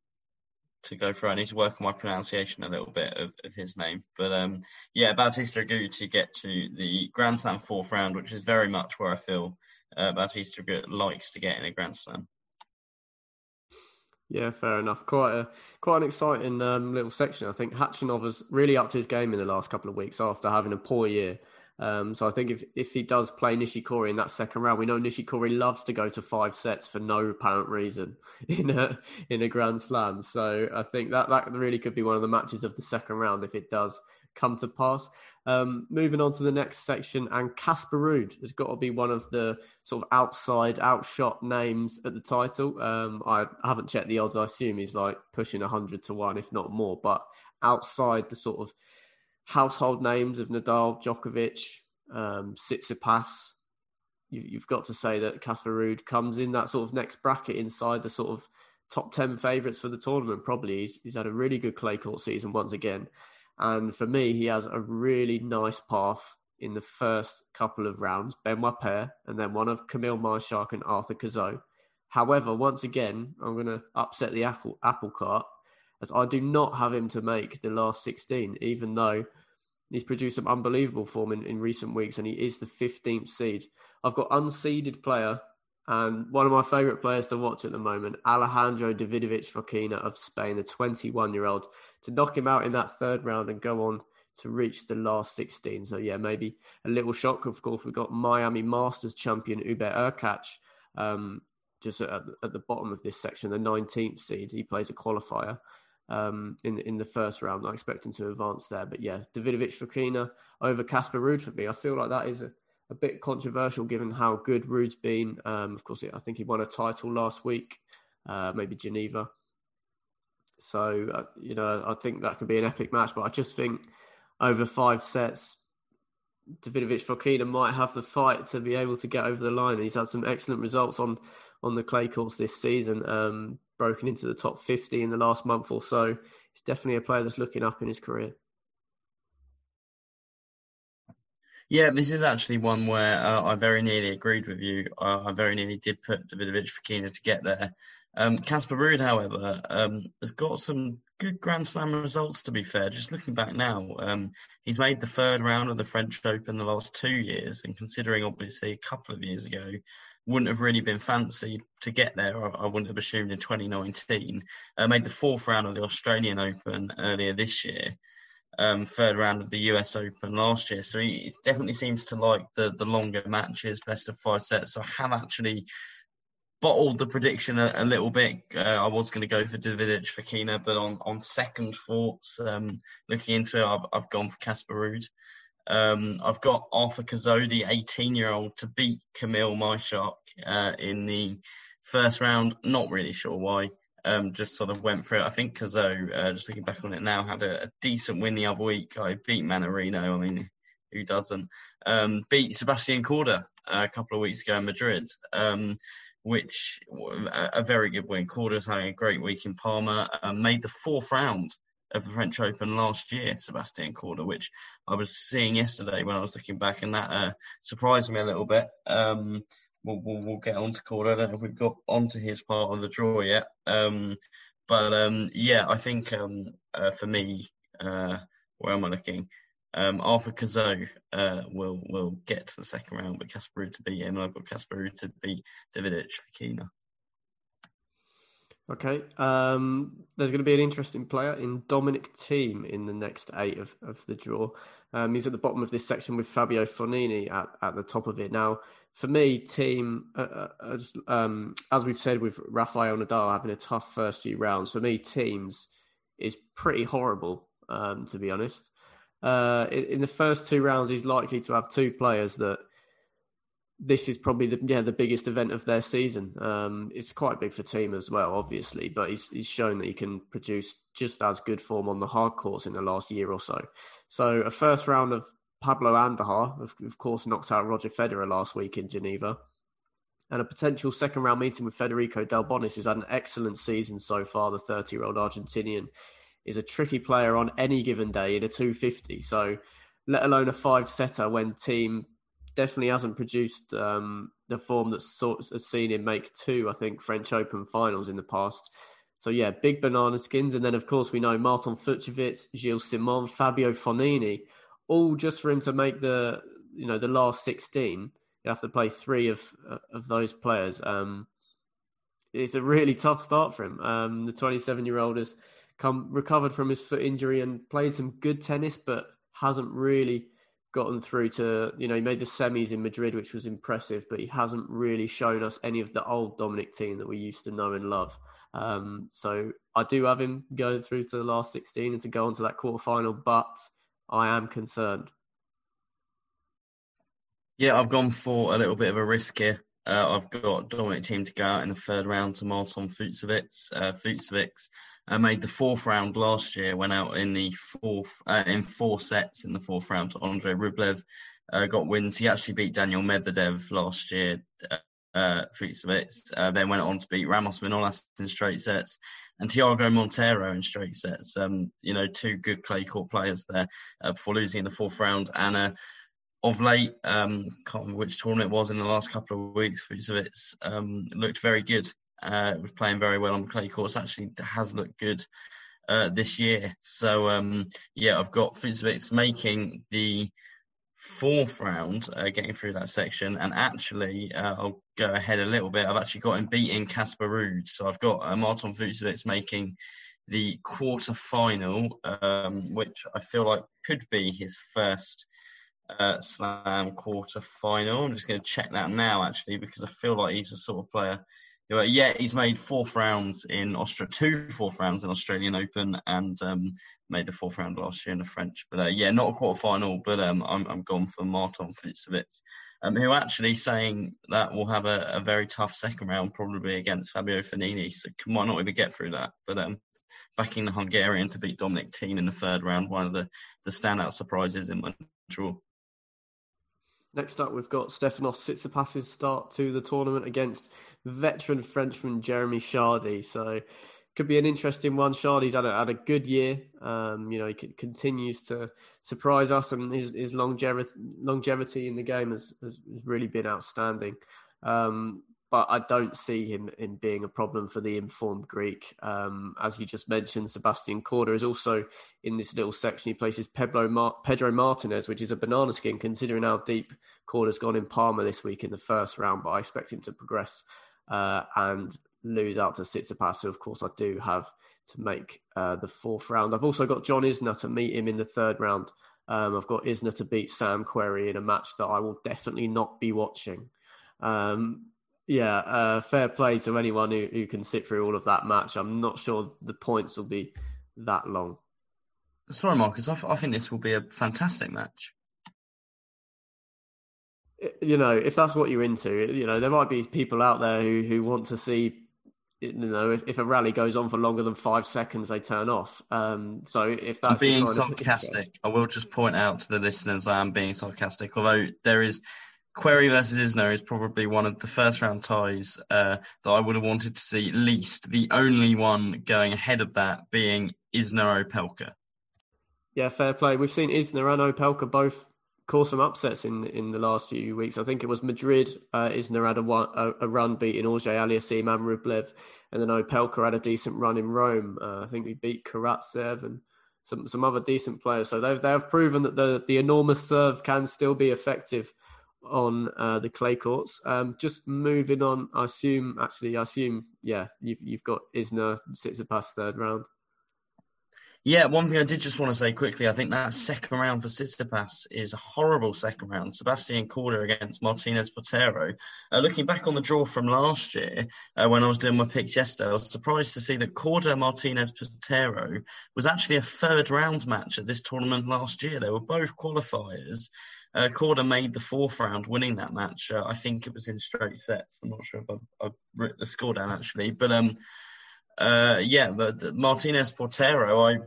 to go through. I need to work on my pronunciation a little bit of, of his name. But um, yeah, Bautista Agut to get to the Grand Slam fourth round, which is very much where I feel uh, Bautista Agut likes to get in a Grand Slam. Yeah, fair enough. Quite a quite an exciting um, little section. I think Khachanov has really upped his game in the last couple of weeks after having a poor year. Um, so I think if, if he does play Nishikori in that second round, we know Nishikori loves to go to five sets for no apparent reason in a in a Grand Slam. So I think that that really could be one of the matches of the second round if it does come to pass. Um, moving on to the next section, and Casper Ruud has got to be one of the sort of outside, outshot names at the title. Um, I haven't checked the odds. I assume he's like pushing hundred to one, if not more. But outside the sort of household names of Nadal, Djokovic, um, Tsitsipas, you, have got to say that Casper Ruud comes in that sort of next bracket inside the sort of top 10 favourites for the tournament. Probably he's, he's had a really good clay court season once again. And for me, he has a really nice path in the first couple of rounds, Benoit Paire, and then one of Kamil Majchrzak and Arthur Cazaux. However, once again, I'm going to upset the apple, apple cart as I do not have him to make the last 16, even though He's produced some unbelievable form in, in recent weeks, and he is the 15th seed. I've got unseeded player and one of my favourite players to watch at the moment, Alejandro Davidovich Fokina of Spain, the 21 year old, to knock him out in that third round and go on to reach the last 16. So, yeah, maybe a little shock. Of course, we've got Miami Masters champion Hubert Hurkacz um, just at, at the bottom of this section, the 19th seed. He plays a qualifier um, in in the first round. I expect him to advance there. But yeah, Davidovich Fokina over Casper Ruud for me. I feel like that is a, a bit controversial given how good Ruud's been. Um, of course, I think he won a title last week, uh, maybe Geneva. So uh, you know, I think that could be an epic match. But I just think over five sets, Davidovich Fokina might have the fight to be able to get over the line. He's had some excellent results on on the clay courts this season. Um, broken into the top 50 in the last month or so. He's definitely a player that's looking up in his career. Yeah, this is actually one where uh, I very nearly agreed with you. Uh, I very nearly did put Davidovich Fokina to get there. Um, Casper Ruud, however, um, has got some good Grand Slam results. To be fair, just looking back now, um, he's made the third round of the French Open the last two years, and considering obviously a couple of years ago wouldn't have really been fancied to get there. I, wouldn't have assumed in 2019. Uh, made the fourth round of the Australian Open earlier this year. Um, third round of the US Open last year. So he definitely seems to like the the longer matches, best of five sets. So I have actually bottled the prediction a, a little bit. Uh, I was going to go for Davidic for Kina, but on, on second thoughts, um, looking into it, I've, I've gone for Casper Ruud. Um, I've got Arthur Kazodi, 18 year old, to beat Kamil Majchrzak uh, in the first round. Not really sure why. Um, just sort of went through it. I think Cazaux, uh, just looking back on it now, had a, a, decent win the other week. I beat Mannarino. I mean, who doesn't? Um, beat Sebastian Korda uh, a couple of weeks ago in Madrid, um, which a, very good win. Korda's having a great week in Parma. Um, made the fourth round of the French Open last year, Sebastian Korda, which I was seeing yesterday when I was looking back, and that uh, surprised me a little bit. Um, we'll, we'll, we'll, get on to Korda. I don't know if we've got onto his part of the draw yet. Um, but um, yeah, I think um, uh, for me, uh, where am I looking? Um, Arthur Cazaux uh, will will get to the second round, but Casper to beat him, and I've got Casper to beat Davidovich Fokina. Okay. Um, there's going to be an interesting player in Dominic Thiem in the next eight of, of the draw. Um, he's at the bottom of this section with Fabio Fognini at, at the top of it. Now, for me, Thiem, uh, uh, as, um, as we've said with Rafael Nadal having a tough first few rounds, for me, Thiem's is pretty horrible, um, to be honest. Uh, in, the first two rounds, he's likely to have two players that this is probably the yeah the biggest event of their season. Um, it's quite big for Thiem as well, obviously, but he's he's shown that he can produce just as good form on the hard courts in the last year or so. So a first round of Pablo Andujar, of, of course, knocked out Roger Federer last week in Geneva, and a potential second round meeting with Federico Delbonis, who's had an excellent season so far. The thirty year old Argentinian is a tricky player on any given day in a two fifty. So let alone a five setter when Thiem definitely hasn't produced um, the form sort of seen him make two, I think, French Open finals in the past. So yeah, big banana skins, and then of course we know Martin Fucsovics, Gilles Simon, Fabio Fognini, all just for him to make the you know the last sixteen. You have to play three of uh, of those players. Um, it's a really tough start for him. Um, the 27 year old has come recovered from his foot injury and played some good tennis, but hasn't really gotten through to you know he made the semis in Madrid, which was impressive, but he hasn't really shown us any of the old Dominic Thiem that we used to know and love. Um, so I do have him going through to the last 16 and to go on to that quarter final, but I am concerned. Yeah, I've gone for a little bit of a risk here. Uh, I've got Dominic Thiem to go out in the third round to Marton Fucsovics. Uh, Fucsovics uh, made the fourth round last year, went out in the fourth uh, in four sets in the fourth round to Andre Rublev. Uh, got wins. He actually beat Daniel Medvedev last year. Uh, uh, uh, then went on to beat Ramos Vinolas in straight sets and Thiago Monteiro in straight sets. Um, you know, two good clay court players there before losing in the fourth round. And of late, um, can't remember which tournament it was in the last couple of weeks. Fucsovics um, looked very good. Uh, was playing very well on clay courts. Actually, has looked good uh, this year. So um, yeah, I've got Fucsovics making the fourth round, uh, getting through that section, and actually uh, I'll go ahead a little bit. I've actually got him beating Casper Ruud, so I've got uh, Marton Fucsovics making the quarter final, um, which I feel like could be his first uh, slam quarter final. I'm just going to check that now, actually, because I feel like he's a sort of player. Who, yeah, he's made fourth rounds in Australia, two fourth rounds in Australian Open, and um, made the fourth round last year in the French. But uh, yeah, not a quarter final, but um, I'm I'm gone for Martin Fucsovics, um, who actually saying that will have a, a, very tough second round, probably against Fabio Fognini, so might not even get through that. But um, backing the Hungarian to beat Dominic Thiem in the third round, one of the the standout surprises in Montreal. Next up, we've got Stefanos Tsitsipas' start to the tournament against veteran Frenchman Jeremy Chardy. So, could be an interesting one. Chardy's had a, had a good year. Um, you know, he continues to surprise us, and his, his longevity longevity in the game has, has really been outstanding. Um, but I don't see him in being a problem for the informed Greek. Um, as you just mentioned, Sebastian Korda is also in this little section. He places Pedro, Mar- Pedro Martinez, which is a banana skin, considering how deep Korda's gone in Parma this week in the first round. But I expect him to progress uh, and lose out to Tsitsipas, who, of course, I do have to make uh, the fourth round. I've also got John Isner to meet him in the third round. Um, I've got Isner to beat Sam Querrey in a match that I will definitely not be watching. Um, yeah, uh, fair play to anyone who, who can sit through all of that match. I'm not sure the points will be that long. Sorry, Marcus. I, I think this will be a fantastic match. You know, if that's what you're into, you know, there might be people out there who, who want to see, you know, if, if a rally goes on for longer than five seconds, they turn off. Um, so if that's I'm being sarcastic, I will just point out to the listeners I am being sarcastic. Although there is Querrey versus Isner is probably one of the first round ties uh, that I would have wanted to see least. The only one going ahead of that being Isner Opelka. Yeah, fair play. We've seen Isner and Opelka both cause some upsets in in the last few weeks. I think it was Madrid. Uh, Isner had a, one, a, a run beating Auger-Aliassime and Rublev, and then Opelka had a decent run in Rome. Uh, I think he beat Karatsev and some some other decent players. So they've they have proven that the the enormous serve can still be effective on uh, the clay courts. Um, just moving on, I assume. Actually, I assume. Yeah, you've you've got Isner Tsitsipas third round. Yeah, one thing I did just want to say quickly, I think that second round for Tsitsipas is a horrible second round. Sebastian Korda against Martinez Portero. Uh, looking back on the draw from last year, uh, when I was doing my picks yesterday, I was surprised to see that Korda Martinez Portero was actually a third round match at this tournament last year. They were both qualifiers. Uh, Korda made the fourth round, winning that match. Uh, I think it was in straight sets. I'm not sure if I've, written the score down actually, but um, uh, yeah, but Martinez Portero, I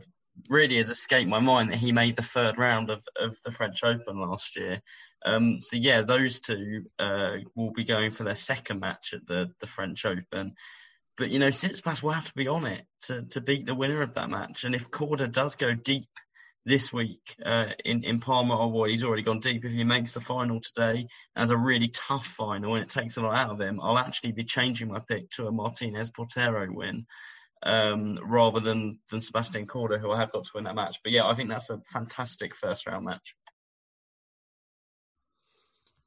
really had escaped my mind that he made the third round of, of the French Open last year. Um, so yeah, those two uh, will be going for their second match at the, the French Open. But you know, Tsitsipas will have to be on it to, to beat the winner of that match. And if Korda does go deep this week uh, in in Parma, or well, he's already gone deep. If he makes the final today as a really tough final and it takes a lot out of him, I'll actually be changing my pick to a Martinez Portero win um, rather than than Sebastian Korda, who I have got to win that match. But yeah, I think that's a fantastic first round match.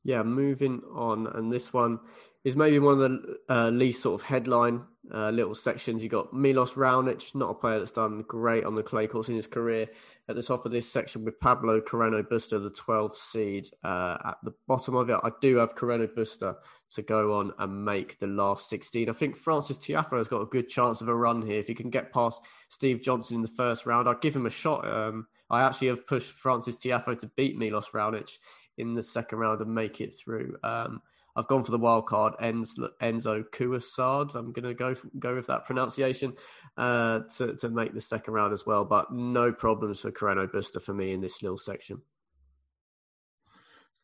Yeah, moving on, and this one is maybe one of the uh, least sort of headline uh, little sections. You got Milos Raonic, not a player that's done great on the clay courts in his career, at the top of this section with Pablo Carreno Busta, the 12th seed. Uh, at the bottom of it, I do have Carreno Busta to go on and make the last 16. I think Francis Tiafoe has got a good chance of a run here. If he can get past Steve Johnson in the first round, I'd give him a shot. Um, I actually have pushed Francis Tiafoe to beat Milos Raonic in the second round and make it through. Um, I've gone for the wild card Enzo, Enzo Couassard. I'm going to go go with that pronunciation uh, to to make the second round as well. But no problems for Carreno Busta for me in this little section.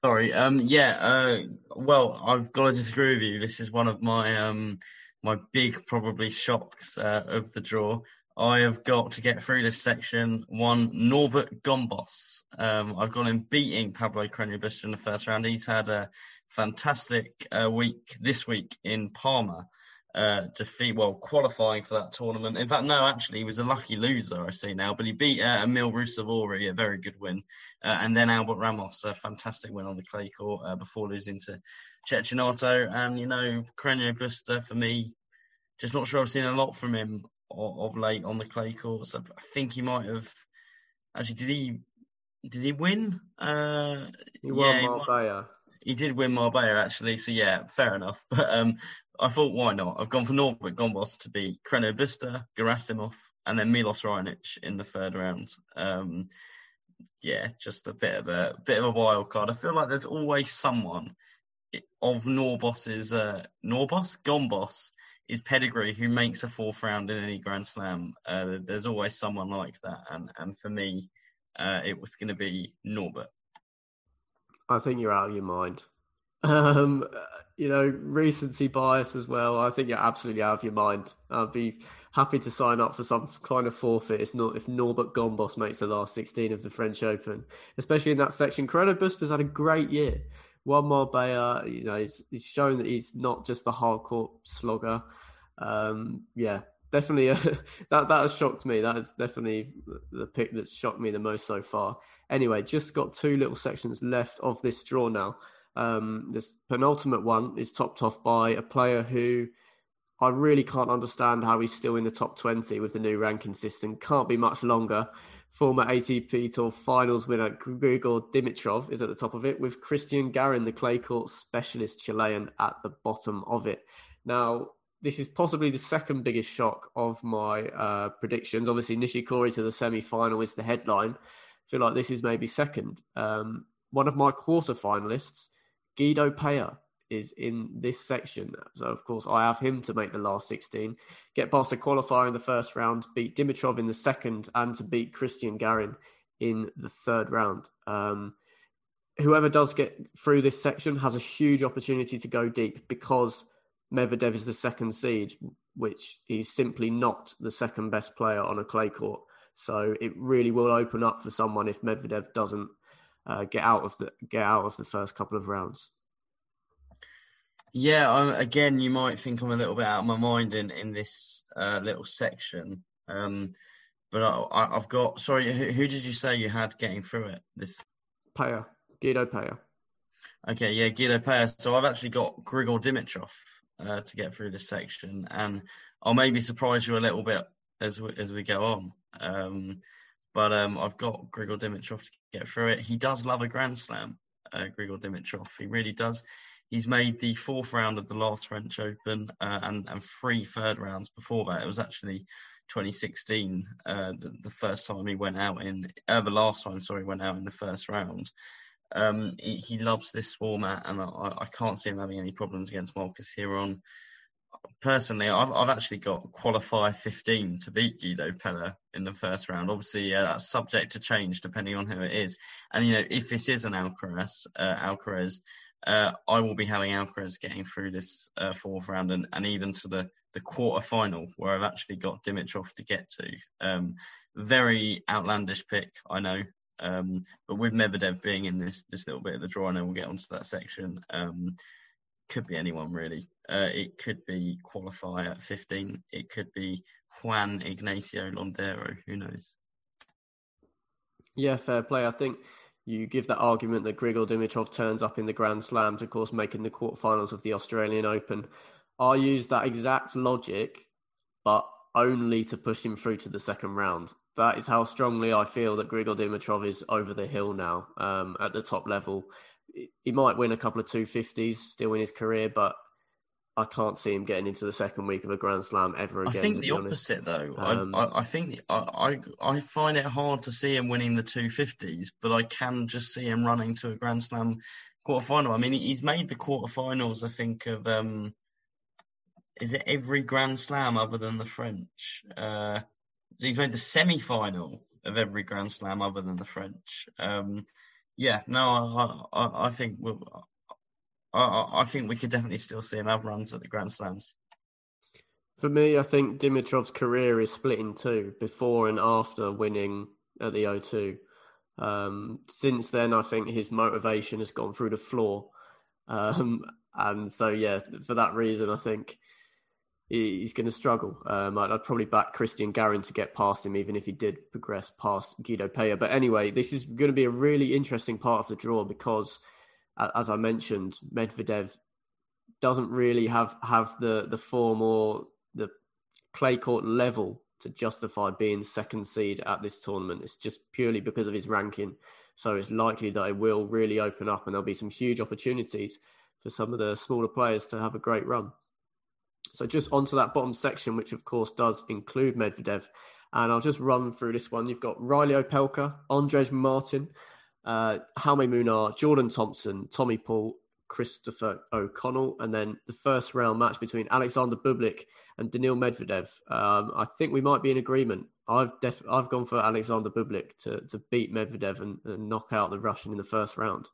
Sorry. Um. Yeah. Uh. Well, I've got to disagree with you. This is one of my um my big probably shocks uh, of the draw. I have got to get through this section. One, Norbert Gombos. Um, I've got him beating Pablo Carreno Busta in the first round. He's had a fantastic uh, week this week in Parma. Uh, defeat, well, qualifying for that tournament. In fact, no, actually, he was a lucky loser, I see now, but he beat uh, Emil Ruusuvuori, a very good win. Uh, and then Albert Ramos, a fantastic win on the clay court uh, before losing to Cecchinato. And, you know, Carreno Busta, for me, just not sure I've seen a lot from him of, of late on the clay court. So I think he might have, actually, did he, did he win? Uh, he won yeah, Marbella he did win Marbella actually, so yeah, fair enough. But um, I thought, why not? I've gone for Norbert Gombos to beat Carreno Busta, Gerasimov, and then Milos Raonic in the third round. Um, yeah, just a bit of a bit of a wild card. I feel like there's always someone of Norbos's uh, Norbos Gombos is pedigree who makes a fourth round in any Grand Slam. Uh, there's always someone like that, and and for me, uh, it was going to be Norbert. I think you're out of your mind. Um, you know, recency bias as well. I think you're absolutely out of your mind. I'd be happy to sign up for some kind of forfeit. It's not if Norbert Gombos makes the last 16 of the French Open, especially in that section. Busta's had a great year. Won Marbella, you know, he's, he's shown that he's not just a hardcore slogger. Um, yeah, definitely a, that that has shocked me. That is definitely the pick that's shocked me the most so far. Anyway, just got two little sections left of this draw now. Um, this penultimate one is topped off by a player who I really can't understand how he's still in the top 20 with the new ranking system. Can't be much longer. Former ATP Tour finals winner Grigor Dimitrov is at the top of it, with Christian Garin, the clay court specialist Chilean, at the bottom of it. Now, this is possibly the second biggest shock of my uh, predictions. Obviously, Nishikori to the semi final is the headline. I feel like this is maybe second. Um, one of my quarter finalists, Guido Pella is in this section. So, of course, I have him to make the last 16, get past a qualifier in the first round, beat Dimitrov in the second, and to beat Christian Garin in the third round. Um, whoever does get through this section has a huge opportunity to go deep because Medvedev is the second seed, which he's simply not the second best player on a clay court. So it really will open up for someone if Medvedev doesn't uh, get out of the get out of the first couple of rounds. Yeah, um, again, you might think I'm a little bit out of my mind in in this uh, little section, um, but I, have got. Sorry, who, who, did you say you had getting through it? This Pella, Guido Pella. Okay, yeah, Guido Pella. So I've actually got Grigor Dimitrov uh, to get through this section, and I'll maybe surprise you a little bit as we, as we go on. Um, but um, I've got Grigor Dimitrov to get through it. He does love a Grand Slam, uh, Grigor Dimitrov. He really does. He's made the fourth round of the last French Open uh, and and three third rounds before that. It was actually 2016, uh, the, the, first time he went out in, uh, the last time, sorry, went out in the first round. Um, he, he, loves this format, and I, I, can't see him having any problems against Marcos Giron. Personally, I've, I've actually got qualifier 15 to beat Guido Pella in the first round. Obviously, uh, that's subject to change depending on who it is. And you know, if this is an Alcaraz, uh, Alcaraz, uh, I will be having Alcaraz getting through this uh, fourth round and, and even to the the quarter final where I've actually got Dimitrov to get to. Um, very outlandish pick, I know. Um, but with Medvedev being in this this little bit of the draw, I know we'll get onto that section. Um, could be anyone really. Uh, it could be qualifier at 15. It could be Juan Ignacio Londero. Who knows? Yeah, fair play. I think you give that argument that Grigor Dimitrov turns up in the Grand Slams, of course, making the quarterfinals of the Australian Open. I use that exact logic, but only to push him through to the second round. That is how strongly I feel that Grigor Dimitrov is over the hill now um, at the top level. He might win a couple of 250s still in his career, but I can't see him getting into the second week of a Grand Slam ever again. I think the opposite, though. Um, I, I, think I, I, I find it hard to see him winning the 250s, but I can just see him running to a Grand Slam quarterfinal. I mean, he's made the quarterfinals, I think, of um, is it every Grand Slam other than the French? Uh, he's made the semi-final of every Grand Slam other than the French. Um, yeah, no, I, I, I think we'll, I, I think we could definitely still see have runs at the Grand Slams. For me, I think Dimitrov's career is split in two before and after winning at the O2. Um, since then, I think his motivation has gone through the floor. Um, and so, yeah, for that reason, I think he's going to struggle. Um, I'd, I'd, probably back Christian Garin to get past him, even if he did progress past Guido Pella. But anyway, this is going to be a really interesting part of the draw because, as I mentioned, Medvedev doesn't really have, have the, the form or the clay court level to justify being second seed at this tournament. It's just purely because of his ranking. So it's likely that it will really open up and there'll be some huge opportunities for some of the smaller players to have a great run. So just onto that bottom section, which of course does include Medvedev. And I'll just run through this one. You've got Reilly Opelka, Andrej Martin, uh, Jaume Munar, Jordan Thompson, Tommy Paul, Christopher O'Connell, and then the first round match between Alexander Bublik and Daniil Medvedev. Um, I think we might be in agreement. I've def- I've gone for Alexander Bublik to, to beat Medvedev and, and knock out the Russian in the first round.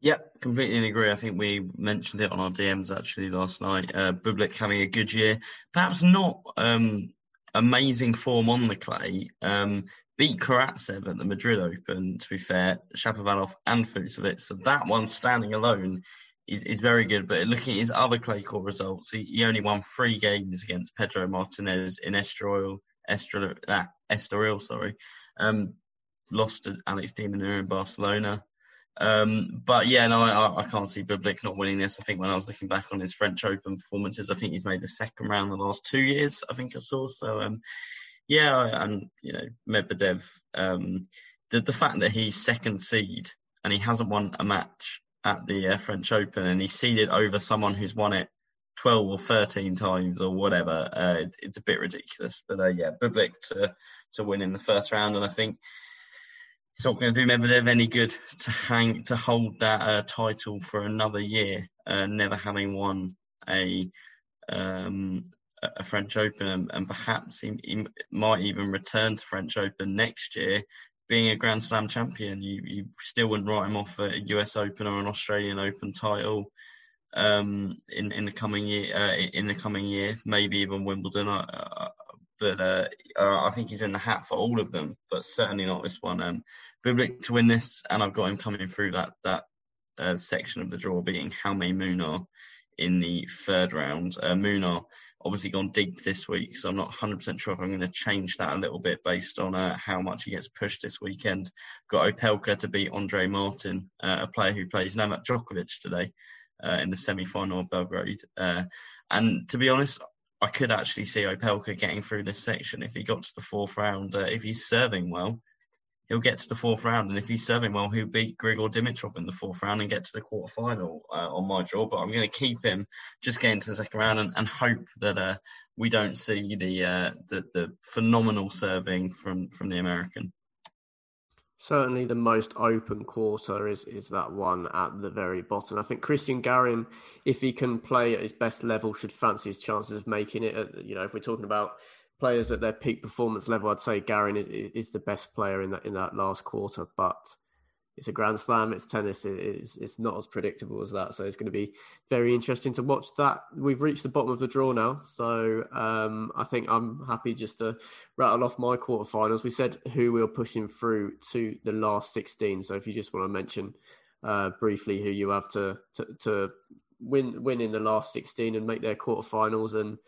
Yeah, completely agree. I think we mentioned it on our DMs actually last night. Uh, Bublik having a good year, perhaps not um, amazing form on the clay. Um, beat Karatsev at the Madrid Open, to be fair, Shapovalov and Fucsovics. So that one standing alone is, is very good. But looking at his other clay court results, he, he only won three games against Pedro Martinez in Estoril, Estoril, ah, Estoril sorry. Um, lost to Alex de Minaur in Barcelona. Um, but yeah, no, I, I, can't see Bublik not winning this. I think when I was looking back on his French Open performances, I think he's made the second round the last two years. I think I saw. So um, yeah, and you know Medvedev, um, the the fact that he's second seed and he hasn't won a match at the uh, French Open and he's seeded over someone who's won it 12 or 13 times or whatever, uh, it's, it's a bit ridiculous. But uh, yeah, Bublik to to win in the first round, and I think it's not going to do Medvedev any good to hang to hold that uh, title for another year, uh, never having won a um, a French Open, and, and perhaps he, he, might even return to French Open next year, being a Grand Slam champion. You you still wouldn't write him off a US Open or an Australian Open title um, in in the coming year. Uh, in the coming year, maybe even Wimbledon. Uh, but uh, I think he's in the hat for all of them, but certainly not this one. Um, Bublik to win this, and I've got him coming through that that uh, section of the draw, beating Jaume Munar in the third round. Uh, Munar obviously gone deep this week, so I'm not 100% sure if I'm going to change that a little bit based on uh, how much he gets pushed this weekend. Got Opelka to beat Andre Martin, uh, a player who plays Novak Djokovic today uh, in the semi-final of Belgrade. Uh, and to be honest, I could actually see Opelka getting through this section if he got to the fourth round. Uh, if he's serving well, he'll get to the fourth round, and if he's serving well, he'll beat Grigor Dimitrov in the fourth round and get to the quarter final uh, on my draw. But I'm going to keep him just getting to the second round and, and hope that uh, we don't see the, uh, the the phenomenal serving from from the American. Certainly, the most open quarter is is that one at the very bottom. I think Christian Garin, if he can play at his best level, should fancy his chances of making it. You know, if we're talking about players at their peak performance level, I'd say Garin is, is the best player in that in that last quarter. But it's a Grand Slam, it's tennis, it's it's not as predictable as that. So it's going to be very interesting to watch that. We've reached the bottom of the draw now, so um, I think I'm happy just to rattle off my quarterfinals. We said who we are pushing through to the last 16. So if you just want to mention uh, briefly who you have to, to to win win in the last 16 and make their quarterfinals and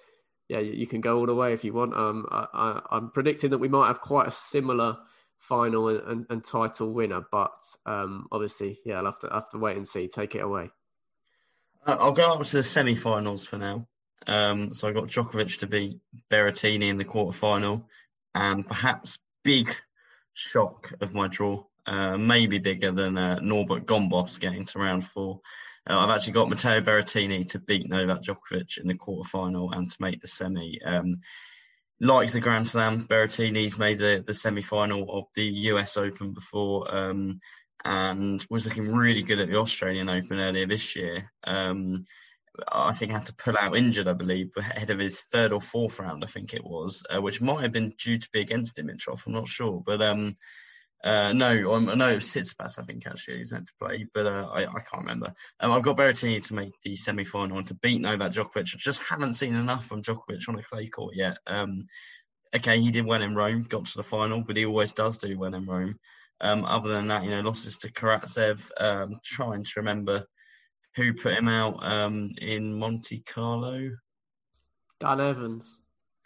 yeah, you can go all the way if you want. Um, I, am predicting that we might have quite a similar final and, and, and title winner, but um, obviously, yeah, I'll have to have to wait and see. Take it away. Uh, I'll go up to the semi-finals for now. Um, so I got Djokovic to beat Berrettini in the quarterfinal, and perhaps big shock of my draw, uh, maybe bigger than uh, Norbert Gombos getting to round four. Uh, I've actually got Matteo Berrettini to beat Novak Djokovic in the quarterfinal and to make the semi. Um, likes the Grand Slam, Berrettini's made the, the semi final of the US Open before um, and was looking really good at the Australian Open earlier this year. Um, I think had to pull out injured, I believe, ahead of his third or fourth round, I think it was, uh, which might have been due to be against Dimitrov. I'm not sure, but um, uh, no, um, no, Tsitsipas, I think actually he's meant to play, but uh, I, I can't remember. Um, I've got Berrettini to make the semi-final and to beat Novak Djokovic. I just haven't seen enough from Djokovic on a clay court yet. Um, okay, he did well in Rome, got to the final, but he always does do well in Rome. Um, other than that, you know, losses to Karatsev. Um, trying to remember who put him out um, in Monte Carlo. Dan Evans.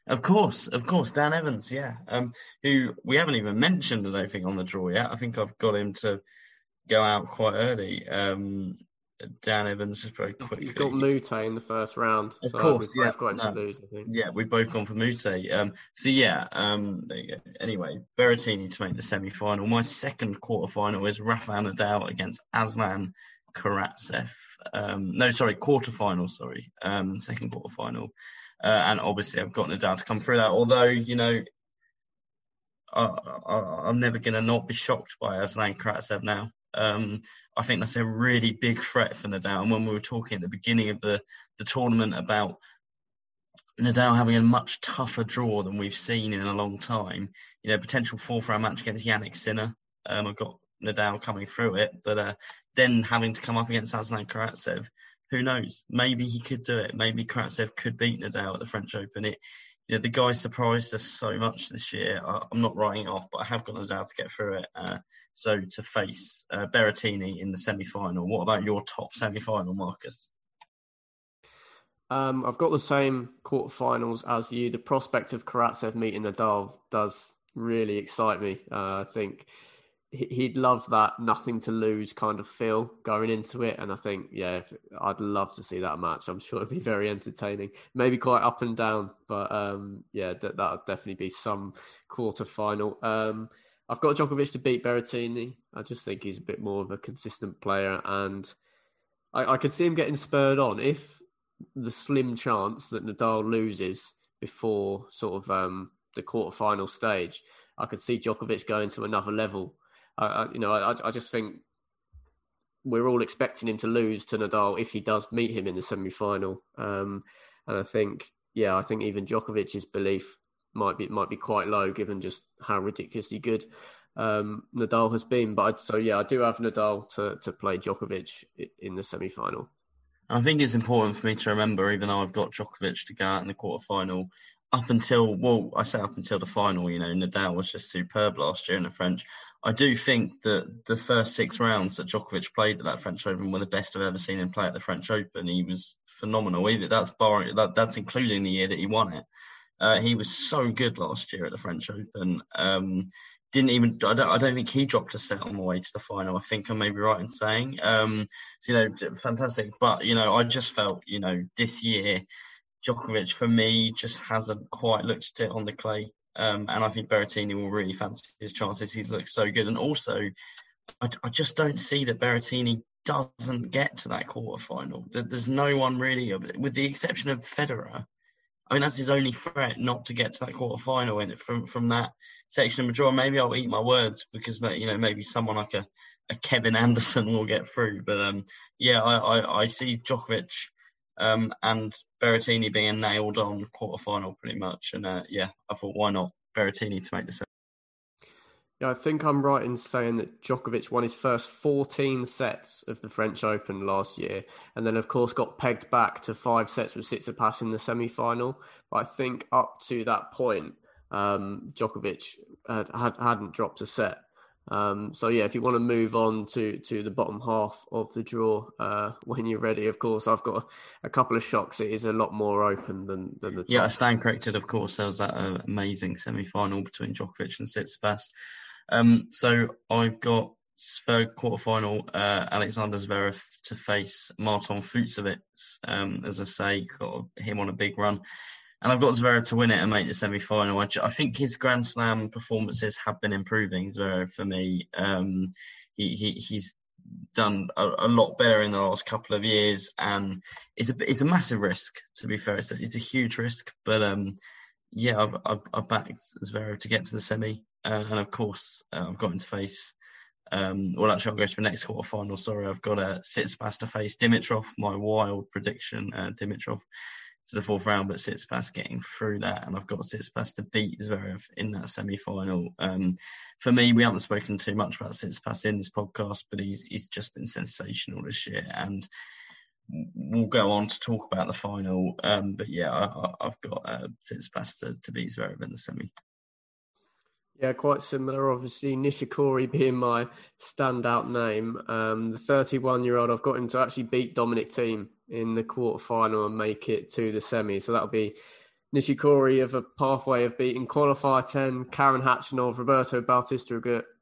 Of course, of course, Dan Evans, yeah, um, who we haven't even mentioned, I don't think, on the draw yet. I think I've got him to go out quite early. Um, Dan Evans is very quickly. You've got Moutet in the first round. Of so course, we've yeah. both got him no, to lose, I think. Yeah, we've both gone for Moutet. Um, so yeah, um, there you go. Anyway, Berrettini to make the semi-final. My second quarter-final is Rafael Nadal against Aslan Karatsev. Um, no, sorry, quarter-final. Sorry, um, second quarter-final. Uh, and obviously, I've got Nadal to come through that. Although, you know, I, am never going to not be shocked by Aslan Karatsev now. Um, I think that's a really big threat for Nadal. And when we were talking at the beginning of the, the tournament about Nadal having a much tougher draw than we've seen in a long time, you know, potential fourth round match against Jannik Sinner. Um, I've got Nadal coming through it, but uh, then having to come up against Aslan Karatsev, who knows? Maybe he could do it. Maybe Karatsev could beat Nadal at the French Open. It, you know, the guy surprised us so much this year. I, am not writing it off, but I have got Nadal to get through it. Uh, so to face uh, Berrettini in the semi-final. What about your top semi-final, Marcus? Um, I've got the same quarterfinals as you. The prospect of Karatsev meeting Nadal does really excite me. Uh, I think he'd love that nothing to lose kind of feel going into it. And I think, yeah, if, I'd love to see that match. I'm sure it'd be very entertaining, maybe quite up and down, but um, yeah, that that would definitely be some quarter final. Um, I've got Djokovic to beat Berrettini. I just think he's a bit more of a consistent player, and I, I could see him getting spurred on if the slim chance that Nadal loses before sort of um, the quarterfinal stage. I could see Djokovic going to another level I, you know, I, I just think we're all expecting him to lose to Nadal if he does meet him in the semi-final. Um, and I think, yeah, I think even Djokovic's belief might be might be quite low given just how ridiculously good um, Nadal has been. But I, so yeah, I do have Nadal to to play Djokovic in the semi-final. I think it's important for me to remember, even though I've got Djokovic to go out in the quarter-final, up until well, I say up until the final, you know, Nadal was just superb last year in the French. I do think that the first six rounds that Djokovic played at that French Open were the best I've ever seen him play at the French Open. He was phenomenal. Even that's barring that, that's including the year that he won it. Uh, he was so good last year at the French Open. Um, didn't even I don't, I don't think he dropped a set on the way to the final. I think I may be right in saying. Um, so, you know, fantastic. But you know, I just felt you know this year Djokovic for me just hasn't quite looked at it on the clay. Um, and I think Berrettini will really fancy his chances. He's looked so good, and also I, I just don't see that Berrettini doesn't get to that quarter final. There's no one really, with the exception of Federer. I mean, that's his only threat not to get to that quarter final. And from from that section of draw, maybe I'll eat my words because you know maybe someone like a, a Kevin Anderson will get through. But um, yeah, I, I, I see Djokovic um, and Berrettini being nailed on quarter final pretty much. And uh, yeah, I thought why not Berrettini to make the set. yeah, I think I'm right in saying that Djokovic won his first 14 sets of the French Open last year, and then of course got pegged back to five sets with Tsitsipas in the semi-final. But I think up to that point, um, Djokovic had, had, hadn't dropped a set. Um, so yeah, if you want to move on to to the bottom half of the draw uh, when you're ready, of course, I've got a, a, couple of shocks. It is a lot more open than than the top. yeah. I stand corrected. Of course, there was that uh, amazing semi final between Djokovic and Tsitsipas. Um, so I've got third quarter final, uh, Alexander Zverev to face Marton Fucsovics. Um, as I say, got him on a big run. And I've got Zverev to win it and make the semi final. I, I, think his Grand Slam performances have been improving, Zverev, for me. Um, he, he, he's done a, a, lot better in the last couple of years, and it's a it's a massive risk. To be fair, it's a, it's a huge risk, but um, yeah, I've, I've, I've backed Zverev to get to the semi. Uh, and of course, uh, I've got him to face. Um, well, actually, I'll go to the next quarter final. Sorry, I've got a Tsitsipas to face Dimitrov. My wild prediction: uh, Dimitrov to the fourth round, but Tsitsipas getting through that, and I've got Tsitsipas to beat Zverev in that semi-final. Um, for me, we haven't spoken too much about Tsitsipas in this podcast, but he's he's just been sensational this year, and we'll go on to talk about the final. Um, but yeah, I, have got uh, Tsitsipas to, to beat Zverev in the semi. Yeah, quite similar. Obviously, Nishikori being my standout name. Um, the 31 year old, I've got him to actually beat Dominic Thiem in the quarterfinal and make it to the semi. So that'll be Nishikori of a pathway of beating qualifier 10, Karen Khachanov, Roberto Bautista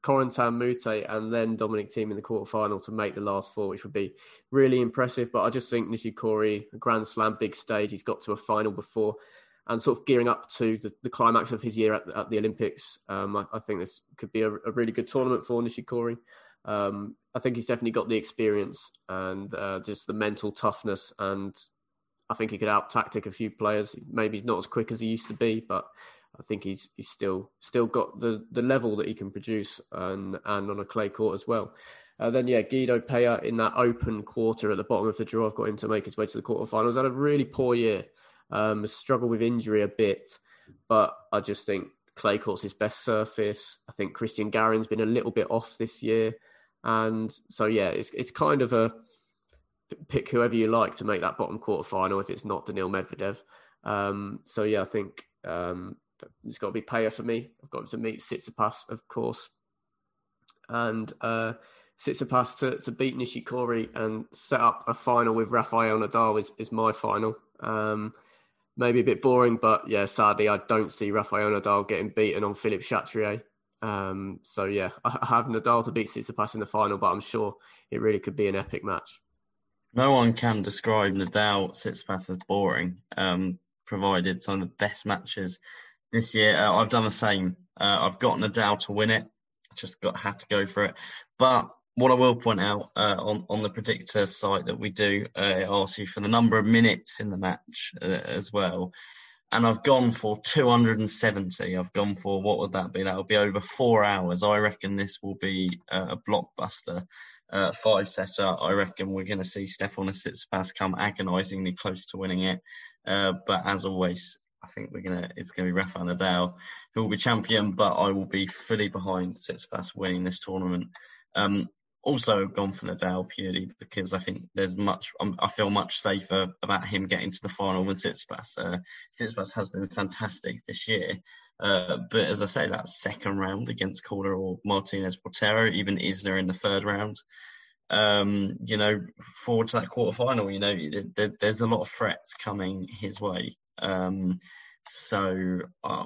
Corentin Moutet, and then Dominic Thiem in the quarterfinal to make the last four, which would be really impressive. But I just think Nishikori, a Grand Slam, big stage, he's got to a final before and sort of gearing up to the, the climax of his year at, at the Olympics. Um, I, I, think this could be a, a, really good tournament for Nishikori. Um, I think he's definitely got the experience and uh, just the mental toughness, and I think he could out tactic a few players. Maybe he's not as quick as he used to be, but I think he's he's still still got the, the level that he can produce and and on a clay court as well. Uh, then yeah, Guido Pella in that open quarter at the bottom of the draw. I've got him to make his way to the quarterfinals. Had a really poor year. Um, struggled with injury a bit, but I just think clay court's his best surface. I think Cristian Garin's been a little bit off this year, and so yeah, it's it's kind of a pick whoever you like to make that bottom quarter final if it's not Daniil Medvedev. Um, so yeah, I think um, it's got to be Pella for me. I've got to meet Tsitsipas, of course, and uh, Tsitsipas to, to beat Nishikori and set up a final with Rafael Nadal is, is my final. Um, maybe a bit boring, but yeah, sadly, I don't see Rafael Nadal getting beaten on Philippe Chatrier. Um, so yeah, I have Nadal to beat Tsitsipas in the final, but I'm sure it really could be an epic match. No one can describe Nadal Tsitsipas as boring, um, provided some of the best matches this year. Uh, I've done the same. Uh, I've got Nadal to win it. Just got had to go for it, but what I will point out uh, on on the predictor site that we do, uh, it asks you for the number of minutes in the match uh, as well. And I've gone for 270. I've gone for what would that be? That would be over four hours. I reckon this will be a blockbuster. Uh, five setter. I reckon we're going to see Stefanos Tsitsipas come agonisingly close to winning it. Uh, but as always, I think we're gonna it's gonna be Rafael Nadal who will be champion, but I will be fully behind Tsitsipas winning this tournament. Um, also gone for Nadal purely because I think there's much. Um, I feel much safer about him getting to the final than Tsitsipas. Uh, has been fantastic this year, uh, but as I say, that second round against Calder or Martinez Botero, even Isner in the third round, um, you know, forward to that quarter final, you know, there, there's a lot of threats coming his way. Um, so uh,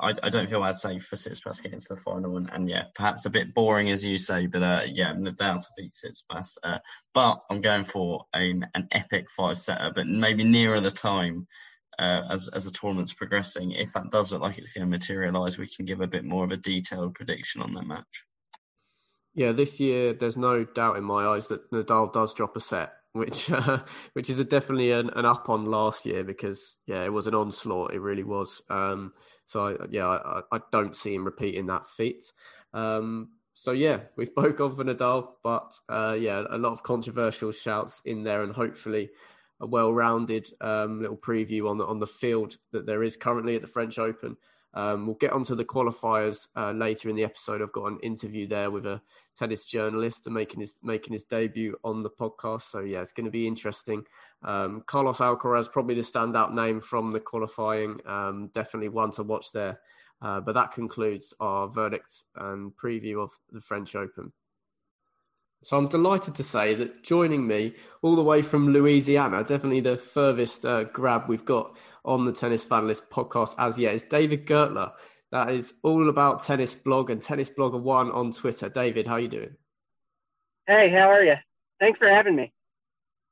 I, I, don't feel as safe for Tsitsipas getting to the final, and, and, yeah, perhaps a bit boring as you say, but uh, yeah, Nadal to beat Tsitsipas. Uh, but I'm going for an, an epic five setter, but maybe nearer the time uh, as as the tournament's progressing. If that does look like it's going to materialise, we can give a bit more of a detailed prediction on that match. Yeah, this year there's no doubt in my eyes that Nadal does drop a set which uh, which is definitely an, an, up on last year because yeah, it was an onslaught. It really was. Um, so I, yeah, I, I, don't see him repeating that feat. Um, so yeah, we've both gone for Nadal, but uh, yeah, a lot of controversial shouts in there, and hopefully a well-rounded um, little preview on the on the field that there is currently at the French Open. Um, we'll get onto the qualifiers uh, later in the episode. I've got an interview there with a tennis journalist making his making his debut on the podcast. So yeah, it's going to be interesting. Um, Carlos Alcaraz probably the standout name from the qualifying. Um, definitely one to watch there. Uh, but that concludes our verdict and preview of the French Open. So I'm delighted to say that joining me all the way from Louisiana, definitely the furthest uh, grab we've got on the Tennis Fanlist podcast as yet is David Gertler. That is all about tennis blog and tennis blogger one on Twitter. David, how are you doing? Hey, how are you? Thanks for having me.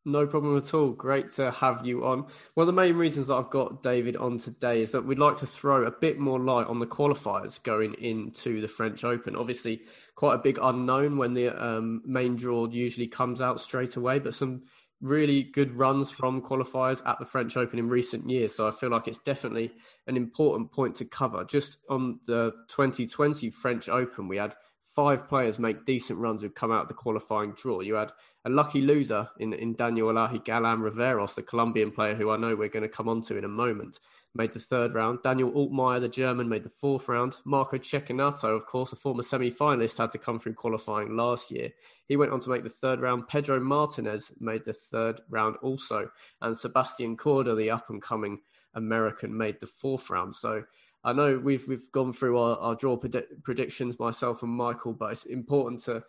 No problem at all. Great to have you on. One of the main reasons that I've got David on today is that we'd like to throw a bit more light on the qualifiers going into the French Open. Obviously, quite a big unknown when the um, main draw usually comes out straight away, but some really good runs from qualifiers at the French Open in recent years. So I feel like it's definitely an important point to cover. Just on the 2020 French Open, we had five players make decent runs who come out of the qualifying draw. You had a lucky loser in, in Daniel Elahi Galan Riveros, the Colombian player who I know we're going to come on to in a moment made the third round. Daniel Altmaier, the German, made the fourth round. Marco Cecchinato, of course, a former semi-finalist, had to come through qualifying last year. He went on to make the third round. Pedro Martinez made the third round also. And Sebastian Korda, the up-and-coming American, made the fourth round. So I know we've we've gone through our, our draw predi- predictions, myself and Michael, but it's important to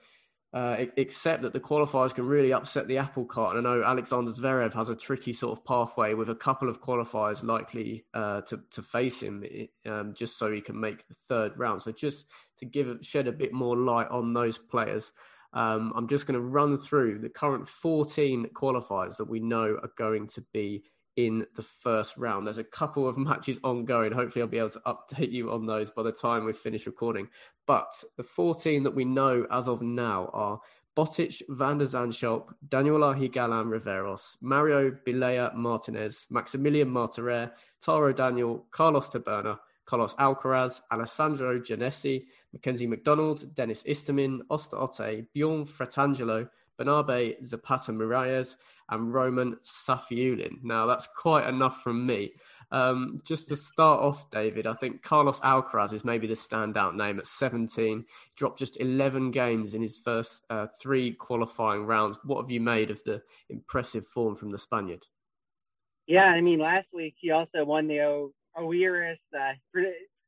uh, except that the qualifiers can really upset the apple cart. And I know Alexander Zverev has a tricky sort of pathway with a couple of qualifiers likely uh, to to face him, um, just so he can make the third round. So just to give shed a bit more light on those players, um, I'm just going to run through the current 14 qualifiers that we know are going to be in the first round. There's a couple of matches ongoing. Hopefully, I'll be able to update you on those by the time we finish recording. But the 14 that we know as of now are Botic, Van de Zandschulp, Daniel Galan Riveros, Mario Vilella Martinez, Maximilian Marterer, Taro Daniel, Carlos Taberner, Carlos Alcaraz, Alessandro Giannessi, Mackenzie McDonald, Denis Istomin, Oscar Otte, Bjorn Fratangelo, Bernabe Zapata Miralles, and Roman Safiullin. Now, that's quite enough from me. Um, just to start off, David, I think Carlos Alcaraz is maybe the standout name at 17. Dropped just 11 games in his first uh, three qualifying rounds. What have you made of the impressive form from the Spaniard? Yeah, I mean, last week he also won the o-. Uh,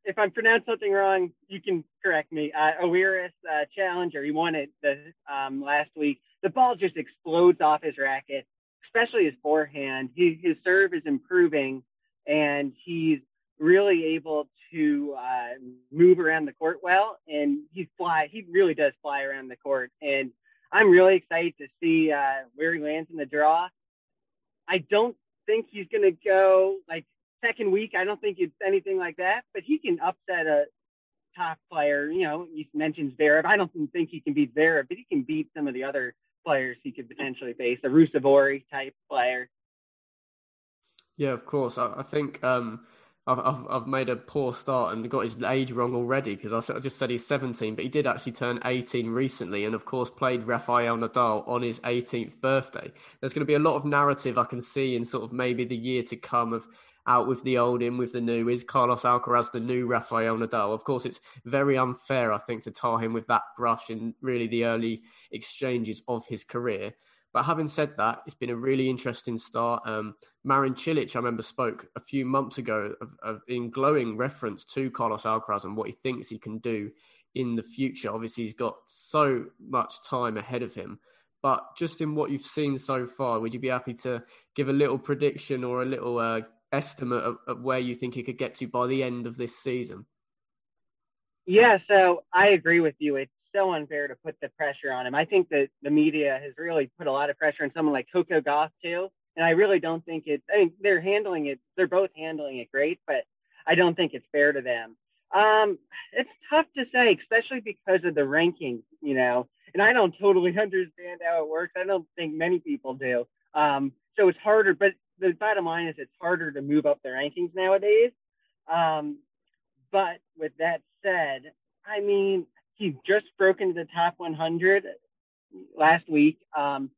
if I'm pronouncing something wrong, you can correct me. Uh, uh, Challenger. He won it the, um, last week. The ball just explodes off his racket especially his forehand. He, his serve is improving, and he's really able to uh, move around the court well, and he fly. He really does fly around the court, and I'm really excited to see uh, where he lands in the draw. I don't think he's going to go like second week. I don't think it's anything like that, but he can upset a top player. You know, you mentioned Zverev. I don't think he can beat Zverev, but he can beat some of the other players he could potentially face, a Ruusuvuori type player. Yeah, of course. I, I think um, I've, I've, I've made a poor start and got his age wrong already because I just said he's 17, but he did actually turn 18 recently, and of course played Rafael Nadal on his 18th birthday. There's going to be a lot of narrative I can see in sort of maybe the year to come of out with the old, in with the new? Is Carlos Alcaraz the new Rafael Nadal? Of course, it's very unfair, I think, to tar him with that brush in really the early exchanges of his career. But having said that, it's been a really interesting start. Um, Marin Cilic, I remember, spoke a few months ago of, of, in glowing reference to Carlos Alcaraz and what he thinks he can do in the future. Obviously, he's got so much time ahead of him. But just in what you've seen so far, would you be happy to give a little prediction or a little uh, estimate of, of where you think he could get to by the end of this season? Yeah, so I agree with you. It's so unfair to put the pressure on him. I think that the media has really put a lot of pressure on someone like Coco Gauff too, and I really don't think it's. I think they're handling it. They're both handling it great, but I don't think it's fair to them. Um, it's tough to say, especially because of the rankings, you know. And I don't totally understand how it works. I don't think many people do. Um, so it's harder. But the bottom line is, it's harder to move up the rankings nowadays. Um, but with that said, I mean, he just broke into the top 100 last week. Um,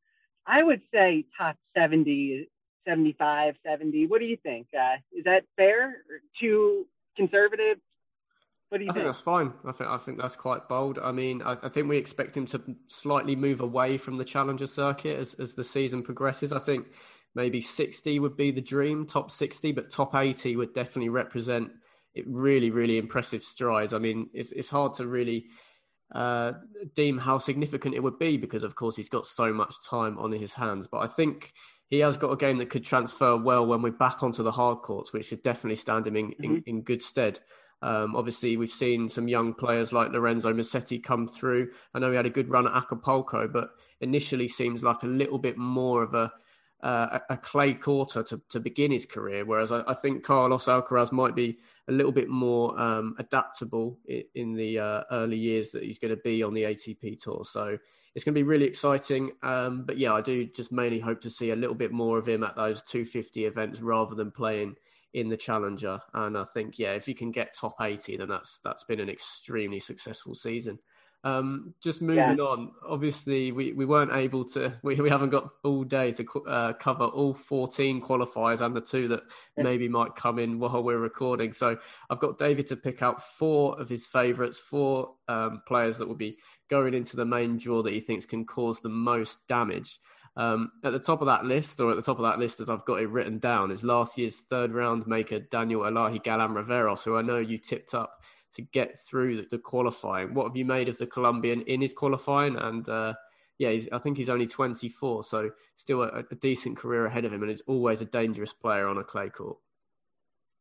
I would say top 70, 75, 70. What do you think? Uh, is that fair? Too conservative? What do you think? I think? think that's fine. I think I think that's quite bold. I mean, I, I, think we expect him to slightly move away from the challenger circuit as as the season progresses. I think maybe 60 would be the dream, top 60, but top 80 would definitely represent it really, really impressive strides. I mean, it's it's hard to really uh, deem how significant it would be because, of course, he's got so much time on his hands. But I think he has got a game that could transfer well when we're back onto the hard courts, which should definitely stand him in, mm-hmm. in, in, good stead. Um, obviously, we've seen some young players like Lorenzo Musetti come through. I know he had a good run at Acapulco, but initially seems like a little bit more of a uh, a clay quarter to, to begin his career, whereas I, I, think Carlos Alcaraz might be a little bit more um, adaptable in, in the uh, early years that he's going to be on the ATP tour. So it's going to be really exciting. Um, but yeah, I do just mainly hope to see a little bit more of him at those 250 events rather than playing in the Challenger. And I think yeah, if you can get top 80, then that's that's been an extremely successful season. Um, just moving yeah. on, obviously we, we weren't able to, we, we haven't got all day to uh, cover all 14 qualifiers and the two that yeah. maybe might come in while we're recording. So I've got David to pick out four of his favourites, four um, players that will be going into the main draw that he thinks can cause the most damage. Um, at the top of that list, or at the top of that list as I've got it written down, is last year's third round maker Daniel Elahi Galan Riveros, who I know you tipped up to get through the, the, qualifying. What have you made of the Colombian in his qualifying? And uh, yeah, I think he's only 24, so still a, a, decent career ahead of him, and is always a dangerous player on a clay court.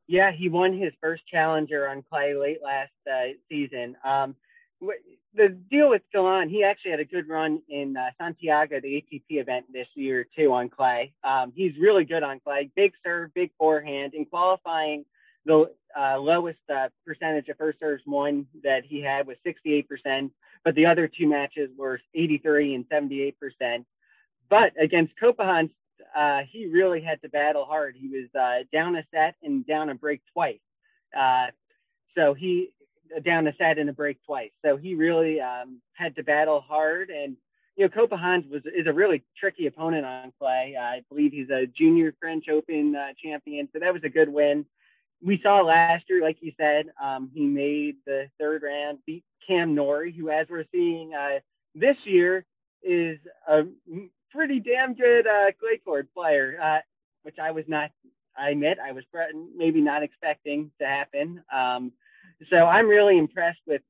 Yeah, he won his first challenger on clay late last uh, season. Um, the deal with Galan, he actually had a good run in uh, Santiago, the ATP event this year too on clay. Um, he's really good on clay, big serve, big forehand. In qualifying, the uh, lowest uh, percentage of first serves won that he had was 68%, but the other two matches were 83 and 78%. But against Coppejans, uh, he really had to battle hard. He was uh, down a set and down a break twice. Uh, so he down a set and a break twice. So he really um, had to battle hard. And you know, Coppejans was is a really tricky opponent on clay. I believe he's a junior French Open uh, champion, so that was a good win we saw last year, like you said, um, he made the third round, beat Cam Norrie, who, as we're seeing uh, this year, is a pretty damn good uh, clay court player, uh, which I was not, I admit, I was maybe not expecting to happen. Um, so I'm really impressed with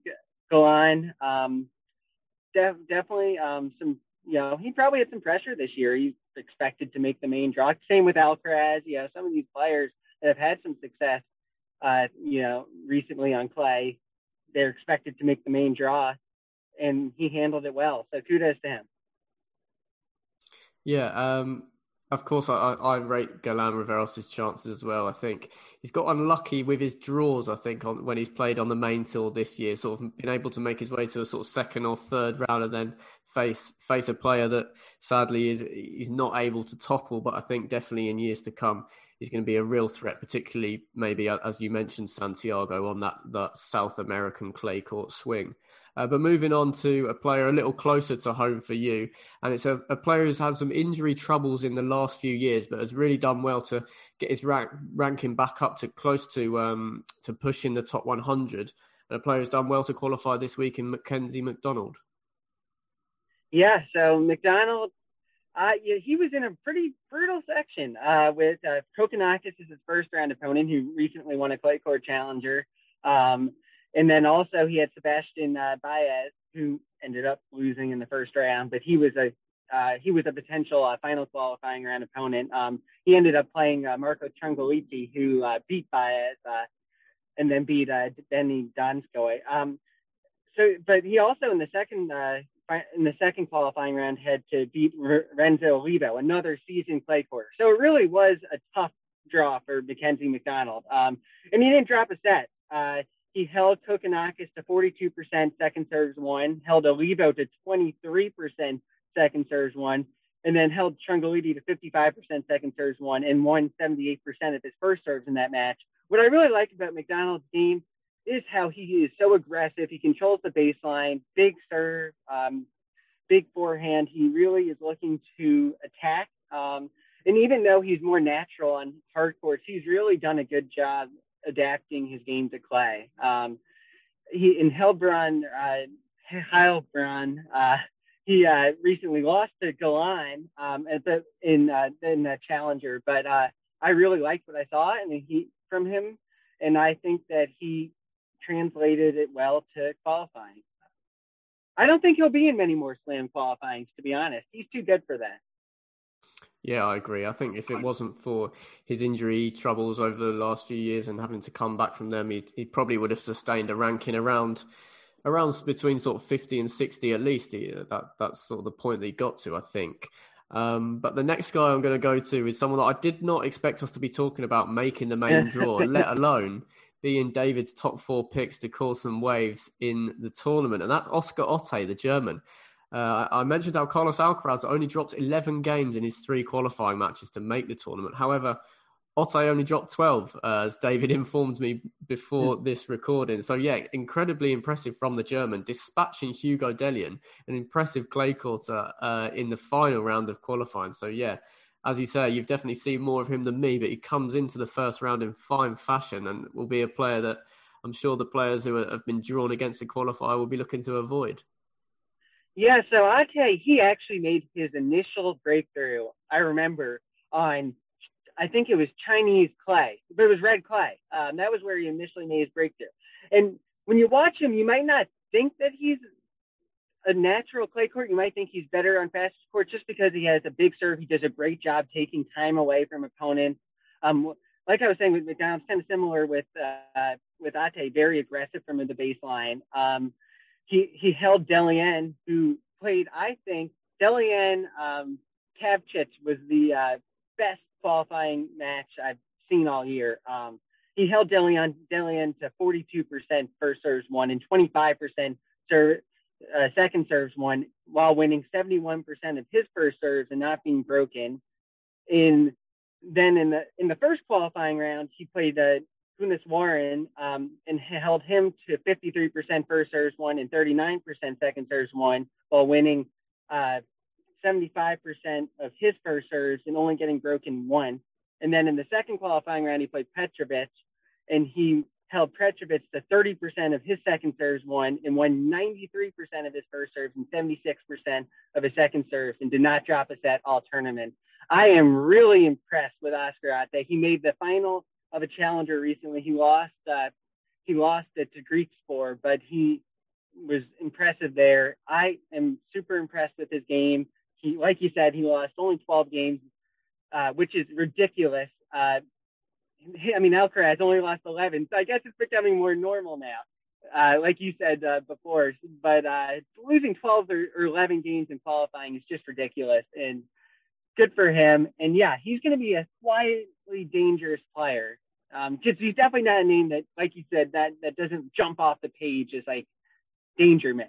Galan. Um, def- definitely um, some, you know, he probably had some pressure this year. He's expected to make the main draw. Same with Alcaraz. You know, some of these players have had some success, uh, you know, recently on clay, they're expected to make the main draw, and he handled it well. So kudos to him. Yeah, um, of course, I, I rate Galan Riveros' chances as well. I think he's got unlucky with his draws. I think on when he's played on the main tour this year, sort of been able to make his way to a sort of second or third round, and then face face a player that sadly is is not able to topple. But I think definitely in years to come, he's going to be a real threat, particularly maybe as you mentioned Santiago on that that South American clay court swing. Uh, but moving on to a player a little closer to home for you, and it's a, a, player who's had some injury troubles in the last few years, but has really done well to get his rank, ranking back up to close to um, to pushing the top 100. And a player who's done well to qualify this week in Mackenzie McDonald. Yeah, so McDonald, uh, yeah, he was in a pretty brutal section uh, with uh, Kokkinakis as his first round opponent, who recently won a clay court challenger. Um, and then also he had Sebastian uh, Baez, who ended up losing in the first round, but he was a uh, he was a potential uh, final qualifying round opponent. Um, he ended up playing uh, Marco Trungelliti, who uh, beat Baez uh, and then beat uh, Benny Donskoy. Um, so, but he also in the second in the second qualifying round had to beat Renzo Olivo, another seasoned clay court. So it really was a tough draw for Mackenzie McDonald. Um, and he didn't drop a set. He held Kokkinakis to 42% second serves one, held Olivo to 23% second serves one, and then held Trungelliti to 55% second serves one and won 78% of his first serves in that match. What I really like about McDonald's game is how he is so aggressive. He controls the baseline, big serve, um, big forehand. He really is looking to attack. Um, and even though he's more natural on hard courts, he's really done a good job adapting his game to clay. Um, he in Heilbronn, uh, Heilbronn, uh, he uh, recently lost to Galan um, at the, in uh, in the Challenger, but uh, I really liked what I saw and he from him, and I think that he translated it well to qualifying. I don't think he'll be in many more slam qualifying, to be honest. He's too good for that. Yeah, I agree. I think if it wasn't for his injury troubles over the last few years and having to come back from them, he he probably would have sustained a ranking around around between sort of 50 and 60 at least. That that's sort of the point that he got to, I think. Um, but the next guy I'm going to go to is someone that I did not expect us to be talking about making the main draw, let alone being David's top four picks to cause some waves in the tournament, and that's Oscar Otte, the German. Uh, I mentioned how Carlos Alcaraz only dropped 11 games in his three qualifying matches to make the tournament. However, Otte only dropped 12, uh, as David informed me before this recording. So, yeah, incredibly impressive from the German, dispatching Hugo Dellien, an impressive clay quarter uh, in the final round of qualifying. So, yeah, as you say, you've definitely seen more of him than me, but he comes into the first round in fine fashion and will be a player that I'm sure the players who have been drawn against the qualifier will be looking to avoid. Yeah, so I tell you, he actually made his initial breakthrough. I remember on, I think it was Chinese clay, but it was red clay. Um, that was where he initially made his breakthrough. And when you watch him, you might not think that he's a natural clay court. You might think he's better on fast court just because he has a big serve. He does a great job taking time away from opponents. Um, like I was saying with McDonald's, kind of similar with uh, with Otte, very aggressive from the baseline. Um, he he held Dellien, who played, I think, Dellien um, was the uh, best qualifying match I've seen all year. Um, he held Dellien Dellien to 42% first serves won and 25% serve, uh, second serves won, while winning 71% of his first serves and not being broken. In then in the in the first qualifying round, he played uh, Kunis Warren um, and held him to 53% first serves won and 39% second serves won while winning uh, 75% of his first serves and only getting broken one. And then in the second qualifying round, he played Petrovic and he held Petrovic to 30% of his second serves won and won 93% of his first serves and 76% of his second serves and did not drop a set all tournament. I am really impressed with Oscar Otte. He made the final of a challenger recently. He lost uh, he lost it to Griekspoor, but he was impressive there. I am super impressed with his game. He, like you said, he lost only 12 games, uh, which is ridiculous. Uh, I mean, Alcaraz only lost 11, so I guess it's becoming more normal now. Uh, like you said uh, before, but uh, losing 12 or, or 11 games in qualifying is just ridiculous. And good for him. And yeah, he's going to be a quietly dangerous player um, he's definitely not a name that, like you said, that that doesn't jump off the page as like danger match.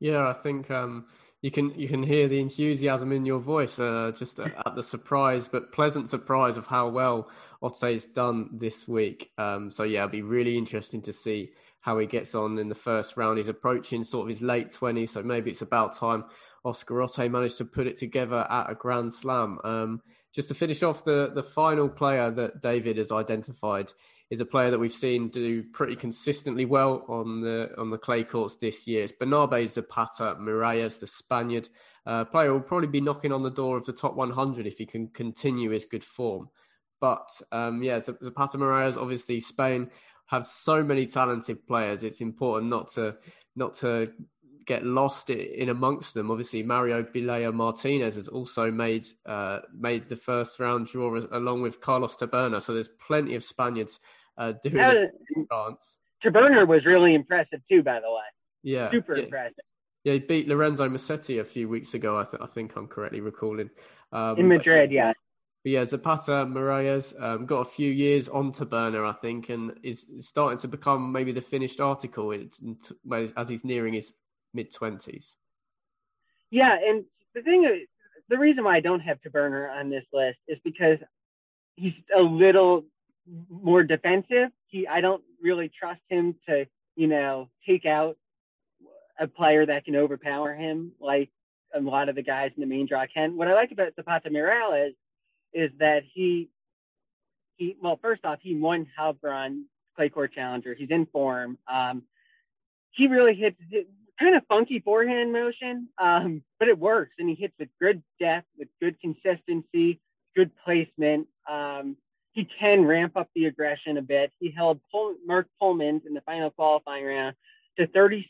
Yeah, I think um, you can you can hear the enthusiasm in your voice, uh, just at the surprise but pleasant surprise of how well Otte's done this week. Um, so yeah, it'll be really interesting to see how he gets on in the first round. He's approaching sort of his late 20s, so maybe it's about time Oscar Otte managed to put it together at a Grand Slam. Um, just to finish off, the, the final player that David has identified is a player that we've seen do pretty consistently well on the on the clay courts this year. It's Bernabe Zapata Miralles, the Spaniard. Uh, player will probably be knocking on the door of the top 100 if he can continue his good form. But um, yeah, Zapata Miralles, obviously Spain have so many talented players. It's important not to not to get lost in amongst them. Obviously, Mario Vilella Martinez has also made uh, made the first round draw along with Carlos Taberner. So there's plenty of Spaniards uh, doing France. Taberner was really impressive too, by the way. Yeah, super yeah. impressive. Yeah, he beat Lorenzo Musetti a few weeks ago. I, th- I think I'm correctly recalling. Um, in Madrid, but, yeah. But yeah, Zapata Miralles um, got a few years on Taberner, I think, and is starting to become maybe the finished article as he's nearing his mid twenties. Yeah, and the thing, the reason why I don't have Taberner on this list is because he's a little more defensive. He, I don't really trust him to, you know, take out a player that can overpower him like a lot of the guys in the main draw can. What I like about Zapata Miralles is is that he, he, well, first off, he won Heilbronn Clay Court Challenger. He's in form. Um, he really hits kind of funky forehand motion, um, but it works, and he hits with good depth, with good consistency, good placement. Um, he can ramp up the aggression a bit. He held Pol- Marc Polmans in the final qualifying round to 36%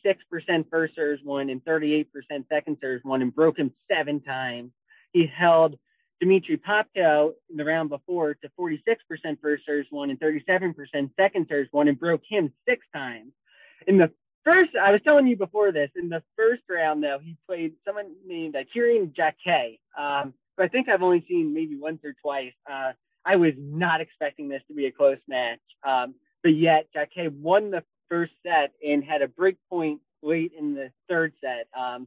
first serves won and 38% second serves won, and broke him seven times. He held Dmitry Popko in the round before to 46% first serves won and 37% second serves won, and broke him six times. In the First, I was telling you before this, in the first round, though, he played someone named uh, Kyrian Jacquet, um, I think I've only seen maybe once or twice. Uh, I was not expecting this to be a close match, um, but yet Jacquet won the first set and had a break point late in the third set um,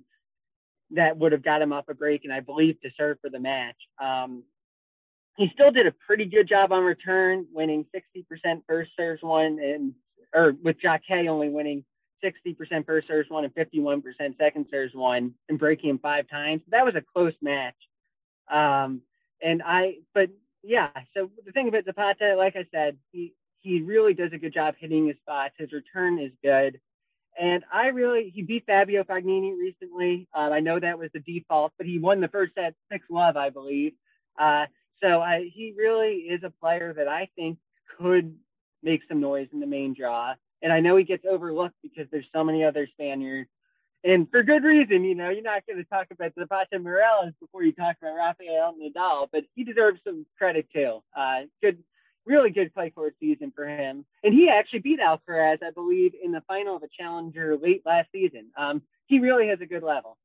that would have got him off a break and I believe to serve for the match. Um, he still did a pretty good job on return, winning 60% first serves one, and or with Jacquet only winning 60% first serves won and 51% second serves won and breaking him five times. That was a close match. Um, and I, but yeah, so the thing about Zapata, like I said, he, he really does a good job hitting his spots. His return is good. And I really, he beat Fabio Fognini recently. Uh, I know that was the default, but he won the first set 6 love, I believe. Uh, so I, he really is a player that I think could make some noise in the main draw. And I know he gets overlooked because there's so many other Spaniards. And for good reason, you know, you're not going to talk about the Zapata Miralles before you talk about Rafael Nadal, but he deserves some credit too. Uh, good, really good clay court season for him. And he actually beat Alcaraz, I believe, in the final of a challenger late last season. Um, he really has a good level.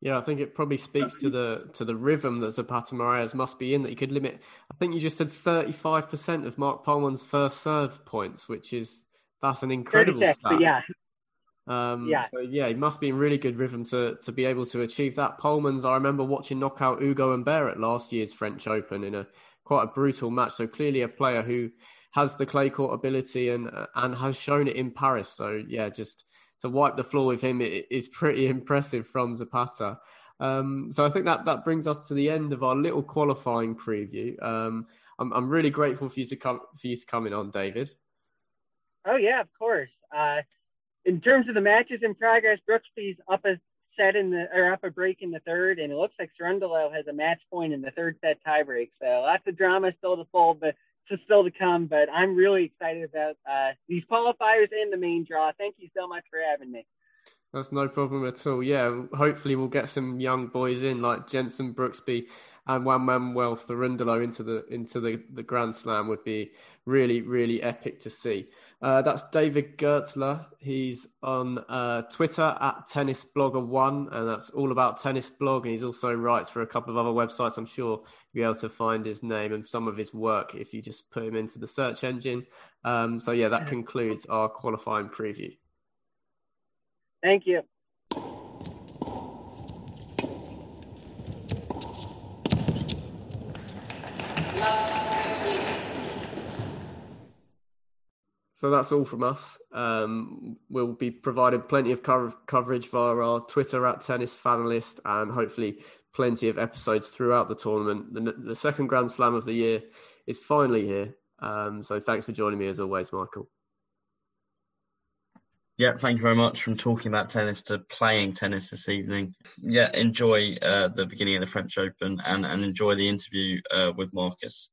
Yeah, I think it probably speaks to the to the rhythm that Zapata Miralles must be in. That you could limit. I think you just said thirty five percent of Mark Polman's first serve points, which is that's an incredible stat. Yeah. Um, yeah. So yeah, he must be in really good rhythm to to be able to achieve that. Polman's. I remember watching knockout Ugo Humbert at last year's French Open in a quite a brutal match. So clearly a player who has the clay court ability and and has shown it in Paris. So yeah, just to wipe the floor with him is pretty impressive from Zapata. Um, so I think that that brings us to the end of our little qualifying preview. Um, I'm, I'm really grateful for you to come for you to coming on, David. Oh yeah, of course. Uh, in terms of the matches in progress, Brooksby's up a set in the or up a break in the third, and it looks like Cerundolo has a match point in the third set tiebreak. So lots of drama still to fold, but to still to come, but I'm really excited about uh, these qualifiers and the main draw. Thank you so much for having me. That's no problem at all. Yeah, hopefully we'll get some young boys in like Jensen Brooksby and Juan Manuel Cerundolo into the into the, the Grand Slam would be really really epic to see. Uh, that's David Gertzler. He's on uh, Twitter at Tennis Blogger One, and that's all about tennis blog. And he's also writes for a couple of other websites. I'm sure you'll be able to find his name and some of his work if you just put him into the search engine. Um, so yeah, that concludes our qualifying preview. Thank you. So that's all from us. Um, we'll be providing plenty of co- coverage via our Twitter at Tennis Fanalist and hopefully plenty of episodes throughout the tournament. The, the second Grand Slam of the year is finally here. Um, so thanks for joining me as always, Michael. Yeah, thank you very much. From talking about tennis to playing tennis this evening. Yeah, enjoy uh, the beginning of the French Open and, and enjoy the interview uh, with Marcus.